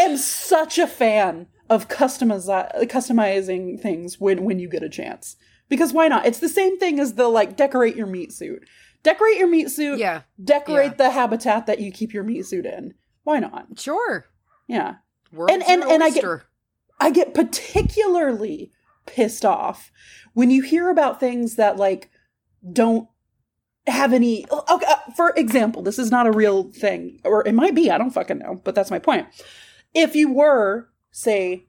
am such a fan of customizi- customizing things when when you get a chance. Because why not? It's the same thing as the like decorate your meat suit. Decorate your meat suit.
Yeah,
Decorate
yeah.
the habitat that you keep your meat suit in. Why not?
sure.
Yeah.
World's
and-
your
and I get- I get particularly pissed off when you hear about things that like don't have any okay, uh, for example this is not a real thing or it might be i don't fucking know but that's my point if you were say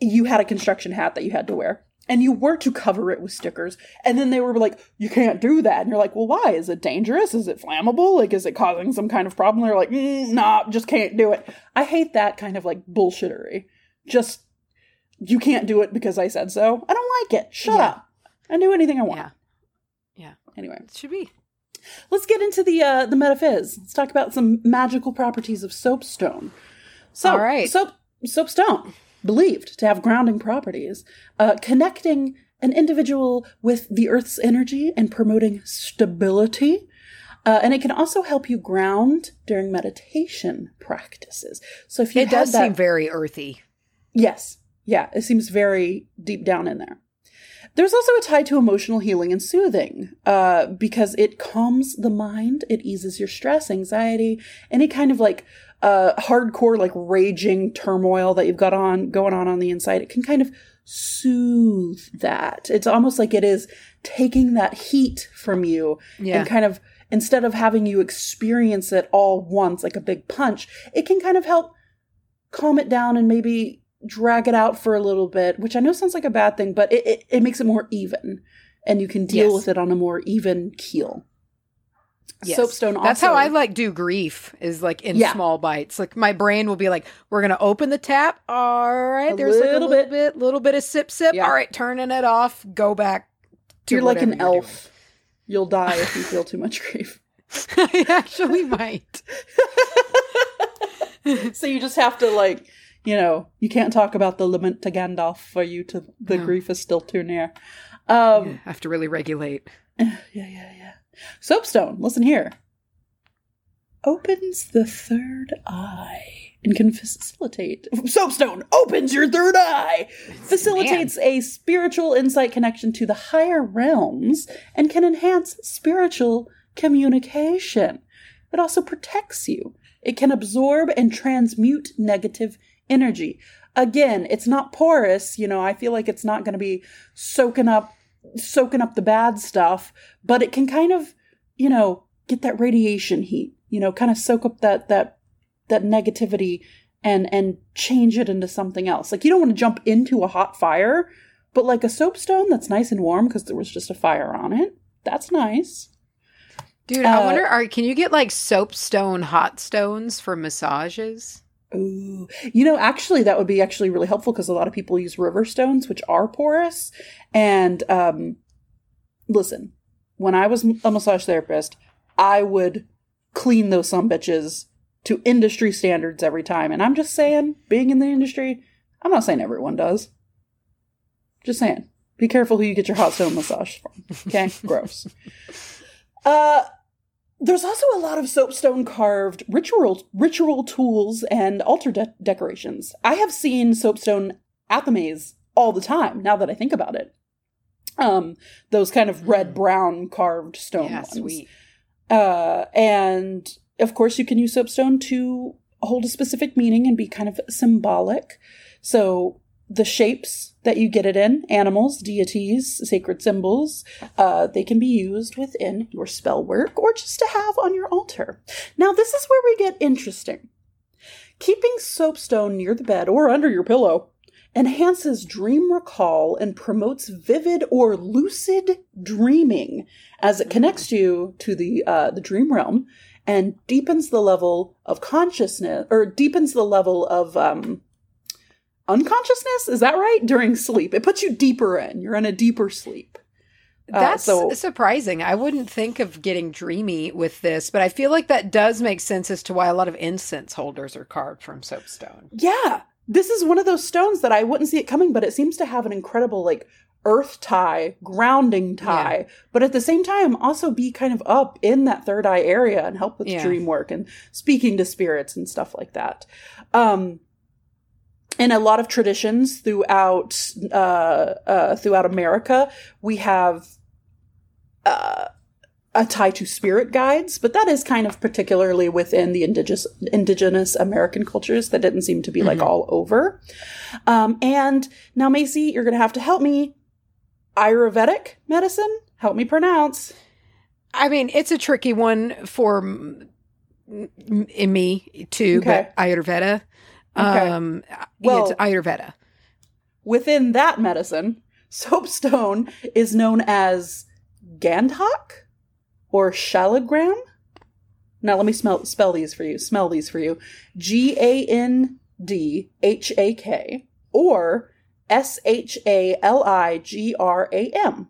you had a construction hat that you had to wear and you were to cover it with stickers and then they were like you can't do that and you're like well why? Is it dangerous? Is it flammable? Like is it causing some kind of problem? They're like mm, nah just can't do it. I hate that kind of like bullshittery. Just you can't do it because i said so. I don't like it. Shut
Yeah.
up. I do anything i want.
Yeah. Yeah.
anyway.
It should be.
let's get into the uh the metaphys let's talk about some magical properties of soapstone so
All right.
soap soapstone believed to have grounding properties uh connecting an individual with the earth's energy and promoting stability uh, and it can also help you ground during meditation practices so if you
It does
that,
seem very earthy.
Yes. Yeah, it seems very deep down in there. There's also a tie to emotional healing and soothing uh, because it calms the mind, it eases your stress, anxiety, any kind of like uh, hardcore, like raging turmoil that you've got on going on on the inside. It can kind of soothe that. It's almost like it is taking that heat from you
Yeah.
and kind of instead of having you experience it all once like a big punch, it can kind of help calm it down and maybe drag it out for a little bit, which I know sounds like a bad thing, but it, it, it makes it more even and you can deal
Yes.
with it on a more even keel.
Yes.
Soapstone also.
That's how I like do grief is like in
Yeah.
small bites. Like my brain will be like, we're gonna open the tap. All right,
A
there's like a
little
little
bit.
bit, little bit of sip sip.
Yeah.
All right, turning it off. Go back. To
You're like an
you're
elf. You'll die if you feel too much grief.
I actually might.
so you just have to like, you know, you can't talk about the lament to Gandalf for you to the
No.
grief is still too near. Um
I have to really regulate.
yeah, yeah, yeah. Soapstone, listen here. opens the third eye and can facilitate. Soapstone opens your third eye, facilitates a spiritual insight connection to the higher realms, and can enhance spiritual communication. It also protects you. It can absorb and transmute negative energy. Again, it's not porous, you know, I feel like it's not going to be soaking up soaking up the bad stuff, but it can kind of, you know, get that radiation heat, you know, kind of soak up that that that negativity and and change it into something else. Like you don't want to jump into a hot fire, but like a soapstone that's nice and warm because there was just a fire on it. That's nice.
Dude, I uh, wonder are can you get like soapstone hot stones for massages?
Ooh, you know, actually, that would be actually really helpful because a lot of people use river stones, which are porous. And um, listen, when I was a massage therapist, I would clean those some bitches to industry standards every time. And I'm just saying, being in the industry, I'm not saying everyone does. Just saying, be careful who you get your hot stone massage from. Okay, gross. Uh, there's also a lot of soapstone carved ritual ritual tools and altar de- decorations. I have seen soapstone at the maze all the time. Now that I think about it, um, those kind of red brown carved stone
Yeah,
ones.
sweet.
Uh, and of course, you can use soapstone to hold a specific meaning and be kind of symbolic. So the shapes that you get it in animals, deities, sacred symbols uh, they can be used within your spell work or just to have on your altar. Now, this is where we get interesting. Keeping soapstone near the bed or under your pillow enhances dream recall and promotes vivid or lucid dreaming as it connects you to the uh, the dream realm and deepens the level of consciousness or deepens the level of um, unconsciousness. Is that right? During sleep, it puts you deeper in. You're in a deeper sleep. Uh,
That's
so-
surprising. I wouldn't think of getting dreamy with this, but I feel like that does make sense as to why a lot of incense holders are carved from soapstone.
Yeah, this is one of those stones that I wouldn't see it coming, but it seems to have an incredible like earth tie, grounding tie, but at the same time also be kind of up in that third eye area and help with
Yeah.
dream work and speaking to spirits and stuff like that. Um in a lot of traditions throughout uh, uh, throughout America, we have uh, a tie to spirit guides, but that is kind of particularly within the indigenous indigenous American cultures. That didn't seem to be like all over. Um, and now, Macy, you're going to have to help me. Ayurvedic medicine, help me pronounce.
I mean, it's a tricky one for m- m- in me too,
Okay.
but Ayurveda.
Okay.
Um,
Well-
it's Ayurveda.
Within that medicine, soapstone is known as Gandhak or Shaligram. Now let me smell, spell these for you. Smell these for you. G A N D H A K or S H A L I G R A M.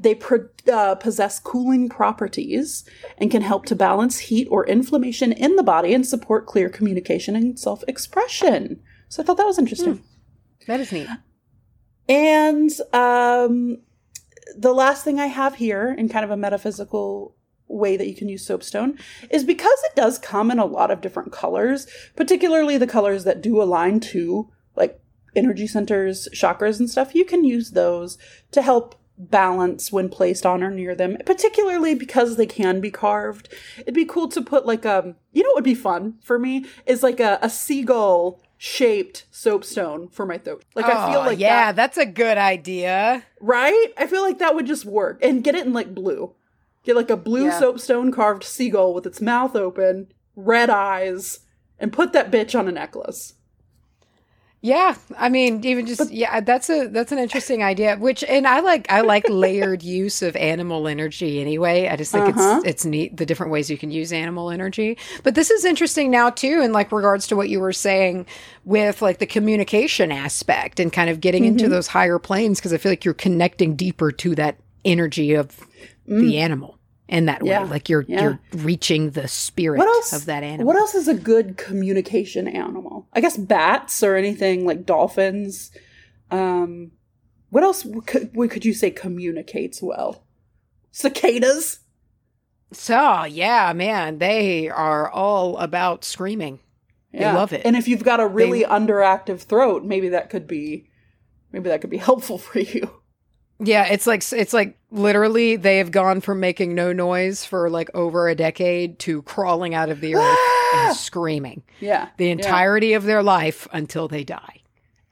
They pro- uh, possess cooling properties and can help to balance heat or inflammation in the body and support clear communication and self expression. So I thought that was interesting.
That is neat.
And um, the last thing I have here, in kind of a metaphysical way that you can use soapstone, is because it does come in a lot of different colors, particularly the colors that do align to like energy centers, chakras, and stuff. You can use those to help balance when placed on or near them, particularly because they can be carved. It'd be cool to put like a, you know, what would be fun for me is like a, a seagull shaped soapstone for my throat. Like I feel
Oh,
like
yeah,
that,
that's a good idea.
right? I feel like that would just work. And get it in like blue. Get like a blue
Yeah.
soapstone carved seagull with its mouth open, red eyes, and put that bitch on a necklace.
Yeah, I mean, even just yeah, that's a that's an interesting idea. Which and I like I like layered use of animal energy anyway. I just think
Uh-huh.
it's it's neat the different ways you can use animal energy. But this is interesting now too, in like regards to what you were saying with like the communication aspect and kind of getting
Mm-hmm.
into those higher planes because I feel like you're connecting deeper to that energy of the animal in that.
Yeah,
way. Like you're
yeah.
you're reaching the spirit of that animal.
What else is a good communication animal? I guess bats or anything like dolphins. Um, what else could, what could you say communicates well? Cicadas.
So, yeah, man, they are all about screaming. They love it.
And if you've got a really underactive throat, maybe that could be maybe that could be helpful for you.
Yeah, it's like it's like literally they have gone from making no noise for like over a decade to crawling out of the earth and ah! screaming
Yeah.
the
Yeah.
entirety of their life until they die.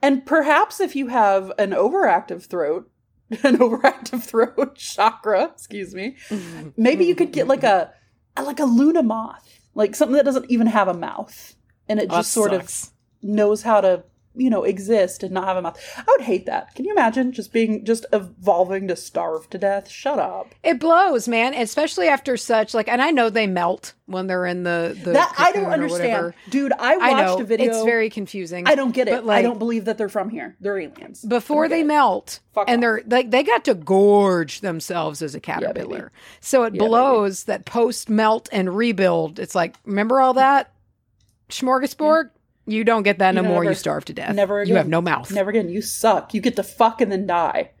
And perhaps if you have an overactive throat, an overactive throat chakra, excuse me, mm-hmm. maybe you could get mm-hmm. like a like a Luna moth, like something that doesn't even have a mouth, and it oh,
That
just sort
sucks.
of knows how to you know exist and not have a mouth. I would hate that. Can you imagine just being just evolving to starve to death? Shut up.
It blows, man, especially after such like and I know they melt when they're in the the
that I don't understand, dude. I watched
I know
a video.
it's very confusing.
I don't get it.
But like
I don't believe that they're from here. They're aliens.
before they melt
Fuck
and
off.
they're like they got to gorge themselves as a caterpillar so it
Yeah, baby.
blows that post melt and rebuild it's like remember all that smorgasbord you don't get that
You
no more
never-
you starve to death
Never again.
you have no mouth
Never again. You suck. You get to fuck and then die.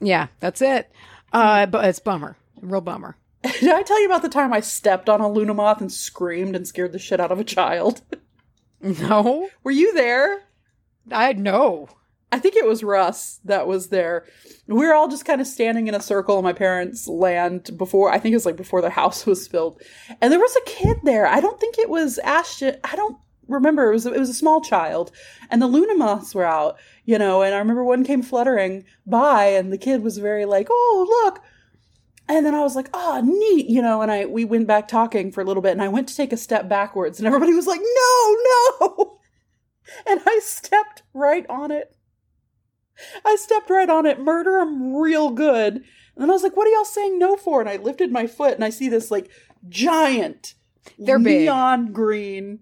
yeah that's it uh but it's bummer real bummer
Did I tell you about the time I stepped on a Luna moth and screamed and scared the shit out of a child?
no
Were you there?
i know
I think it was Russ that was there. We were all just kind of standing in a circle in my parents' land before, I think it was like before the house was filled. And there was a kid there. I don't think it was Ashton. I don't remember. It was, it was a small child. And the Luna moths were out, you know, and I remember one came fluttering by and the kid was very like, oh, look. And then I was like, oh, neat, you know, and I we went back talking for a little bit and I went to take a step backwards and everybody was like, no, no. And I stepped right on it. I stepped right on it, murder him real good. And then I was like, what are y'all saying no for? And I lifted my foot and I see this like giant
They're big.
neon green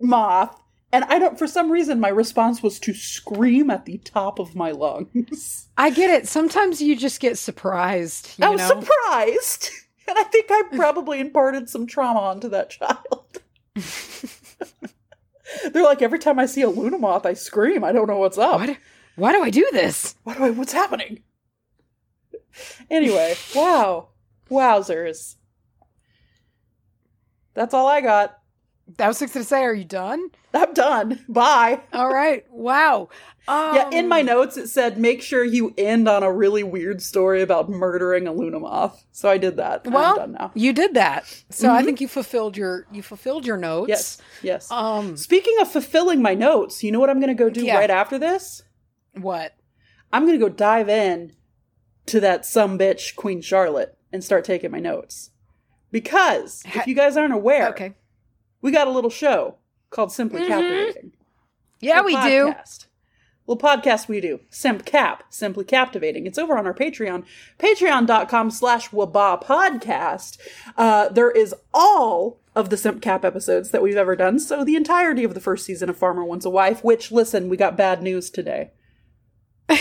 moth. And I don't, for some reason, my response was to scream at the top of my lungs.
i get it sometimes you just get surprised you
I was
know
surprised. And I think I probably imparted some trauma onto that child. They're like, every time I see a Luna moth, I scream. I don't know what's up.
why do, why do i do this
What do I, what's happening? Anyway, wow. Wowzers. That's all I got.
I was going to say are you done
I'm done. Bye.
all right wow um,
yeah, in my notes it said make sure you end on a really weird story about murdering a Luna moth. So I did that.
well
I'm done now.
you did that so i
Mhm.
think you fulfilled your you fulfilled your notes
Yes. Yes.
um
Speaking of fulfilling my notes, you know what I'm going to go do
Yeah.
right after this?
what
I'm going to go dive in to that some bitch Queen Charlotte and start taking my notes. Because if you guys aren't aware,
okay
we got a little show called Simply
Mhm.
Captivating.
yeah we do
podcast. Little podcast we do. Simp Cap, Simply Captivating. It's over on our Patreon, patreon.com slash waba podcast. Uh, there is all of the Simp Cap episodes that we've ever done. So the entirety of the first season of Farmer Wants a Wife, which, listen, we got bad news today.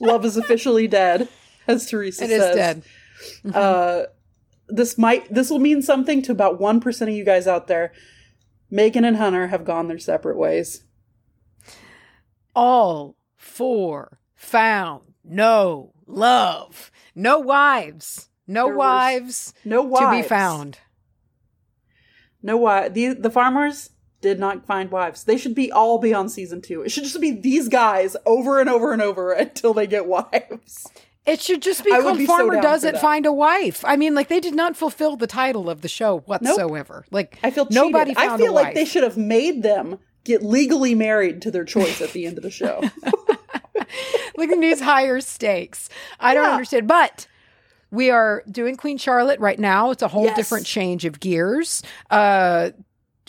Love is officially dead, as Teresa
It
says.
is dead.
Uh, this might this will mean something to about one percent of you guys out there. Megan and Hunter have gone their separate ways.
All four found no love, no wives, no
There
wives
No
to be found.
No wives. The the farmers did not find wives. They should be all be on season two. It should just be these guys over and over and over until they get wives.
It should just be
I
called
be
Farmer
down
Doesn't. Find a Wife. I mean, like they did not fulfill the title of the show whatsoever. Like
I feel cheated.
nobody
I feel like
wife.
they should have made them get legally married to their choice at the end of the show.
like needs higher stakes. I don't understand, but. We are doing Queen Charlotte right now. It's a whole
Yes.
different change of gears. Uh,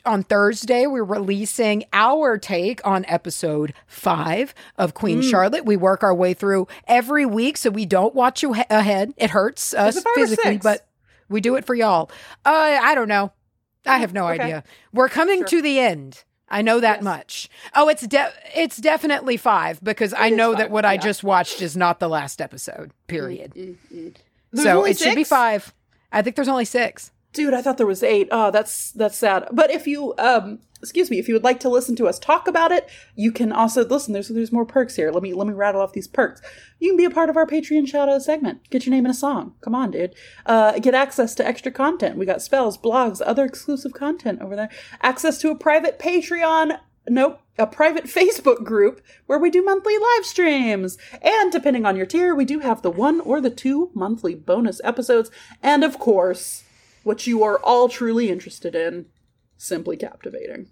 on Thursday, we're releasing our take on episode five of Queen
Mm.
Charlotte. We work our way through every week, so we don't watch you ahead. It hurts us
it
physically, but we do it for y'all. Uh, I don't know. I have no
Okay.
idea. We're coming
Sure.
to the end. I know that
Yes.
much. Oh, it's de- it's definitely five because I
is
know that
five,
what I just watched is not the last episode. Period.
Mm, mm. There's
So it should be five. I think there's only six.
Dude, I thought there was eight. Oh, that's that's sad. But if you um excuse me, if you would like to listen to us talk about it, you can also listen. There's there's more perks here. Let me let me rattle off these perks. You can be a part of our Patreon shout out segment. Get your name in a song. Come on, dude. Uh, get access to extra content. We got spells, blogs, other exclusive content over there. Access to a private Patreon. Nope, a private Facebook group where we do monthly live streams. And depending on your tier, we do have the one or the two monthly bonus episodes. And of course, what you are all truly interested in, simply captivating.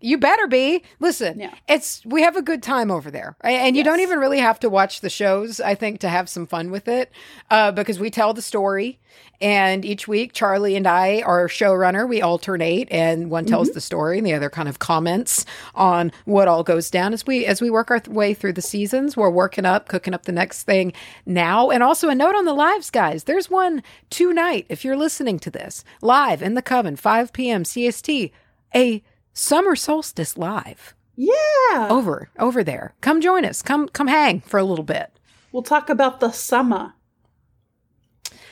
You better be. Listen,
Yeah.
it's we have a good time over there, and you don't even really have to watch the shows. I think to have some fun with it, uh, because we tell the story, and each week Charlye and I are showrunner. We alternate, and one tells the story, and the other kind of comments on what all goes down as we as we work our th- way through the seasons. We're working up, cooking up the next thing now, and also a note on the lives, guys. There's one tonight if you're listening to this live in the Coven, 5 p.m. CST. A summer solstice live
Yeah.
over over there. Come join us. Come come hang for a little bit.
We'll talk about the summer.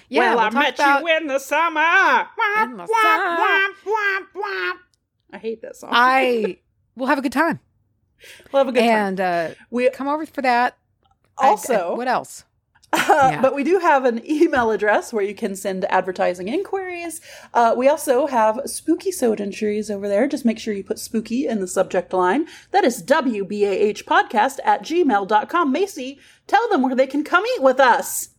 Yeah,
well,
we'll
I met
about-
you in the summer.
In the summer.
I hate that song.
I will have a good time.
we'll have a good time.
and uh,
We
come over for that. I- I-
also,
what else?
Uh,
Yeah.
But we do have an email address where you can send advertising inquiries. Uh, we also have spooky soda entries over there. Just make sure you put spooky in the subject line. That is WBAH podcast at gmail.com. Macy, tell them where they can come eat with us.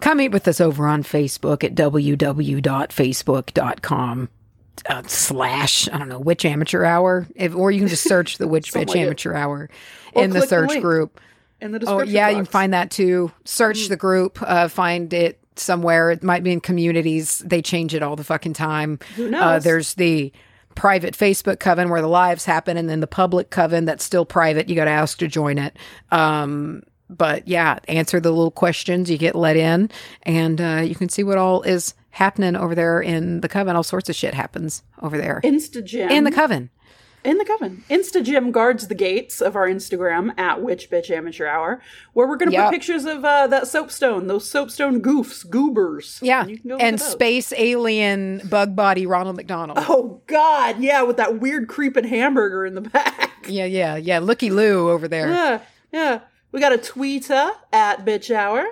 Come meet with us over on Facebook at www.facebook.com. Uh, slash I don't know Witch Amateur Hour, if, or you can just search the Witch Bitch. Amateur Hour in the
the
search
link
group.
In the
Oh
description
yeah, you can find that too. Search the group, uh, find it somewhere. It might be in communities. They change it all the fucking time.
Who
Uh, there's the private Facebook coven where the lives happen, and then the public coven that's still private. You got to ask to join it. Um, but yeah, answer the little questions. You get let in, and uh, you can see what all is happening over there in the coven. All sorts of shit happens over there
Instagym.
in the coven.
In the coven. Instagym guards the gates of our Instagram at Witch Bitch Amateur Hour, where we're going to
Yep.
put pictures of uh, that soapstone, those soapstone goofs, goobers.
Yeah,
You can go
and space alien bug body Ronald McDonald.
Oh, God. Yeah, with that weird creeping hamburger in the back.
Yeah, yeah, yeah. Looky Lou over there.
Yeah, yeah. We got a tweeter at Bitch Hour.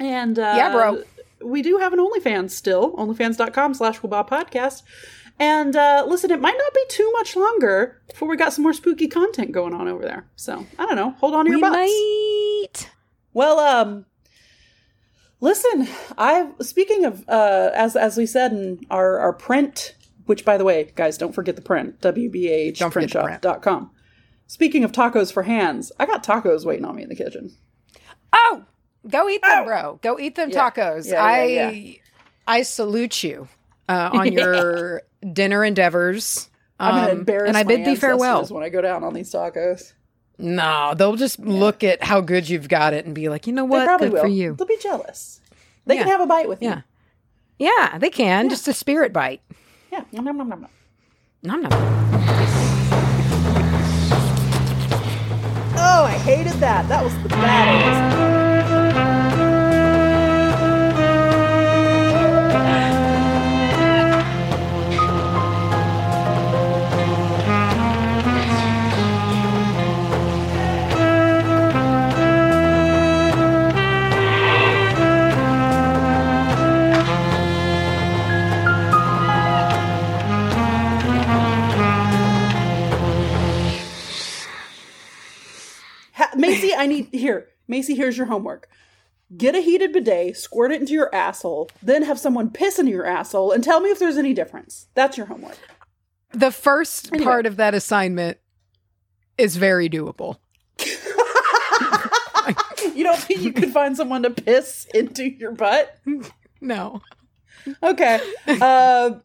And, uh,
Yeah, bro.
We do have an OnlyFans still, onlyfans.com slash podcast. And uh, listen, it might not be too much longer before we got some more spooky content going on over there. So, I don't know. Hold on to your
We
butts.
might.
Well, um, listen, I speaking of uh, as as we said in our our print, which by the way, guys, don't forget the print
Don't forget the print.
wbahprintshop.com. Speaking of tacos for hands, I got tacos waiting on me in the kitchen.
Oh, go eat them,
Oh.
bro. Go eat them
Yeah.
tacos.
Yeah,
I
yeah, yeah.
I salute you uh, on your dinner endeavors.
I'm gonna
Um,
embarrass
and I bid thee farewell.
when I go down on these tacos.
No, they'll just look at how good you've got it and be like, you know
They
what?
probably
Good
will.
for you.
They'll be jealous. They can have a bite with
Yeah.
me.
Yeah, they can. Just a spirit bite.
Yeah. Nom, nom, nom, nom, nom.
Nom nom.
Oh, I hated that. That was the baddest. Macy, I need here. Macy, here's your homework. Get a heated bidet, squirt it into your asshole, then have someone piss into your asshole, and tell me if there's any difference. That's your homework.
The first
Anyway.
part of that assignment is very doable.
You don't think you could find someone to piss into your butt?
No.
Okay. Uh,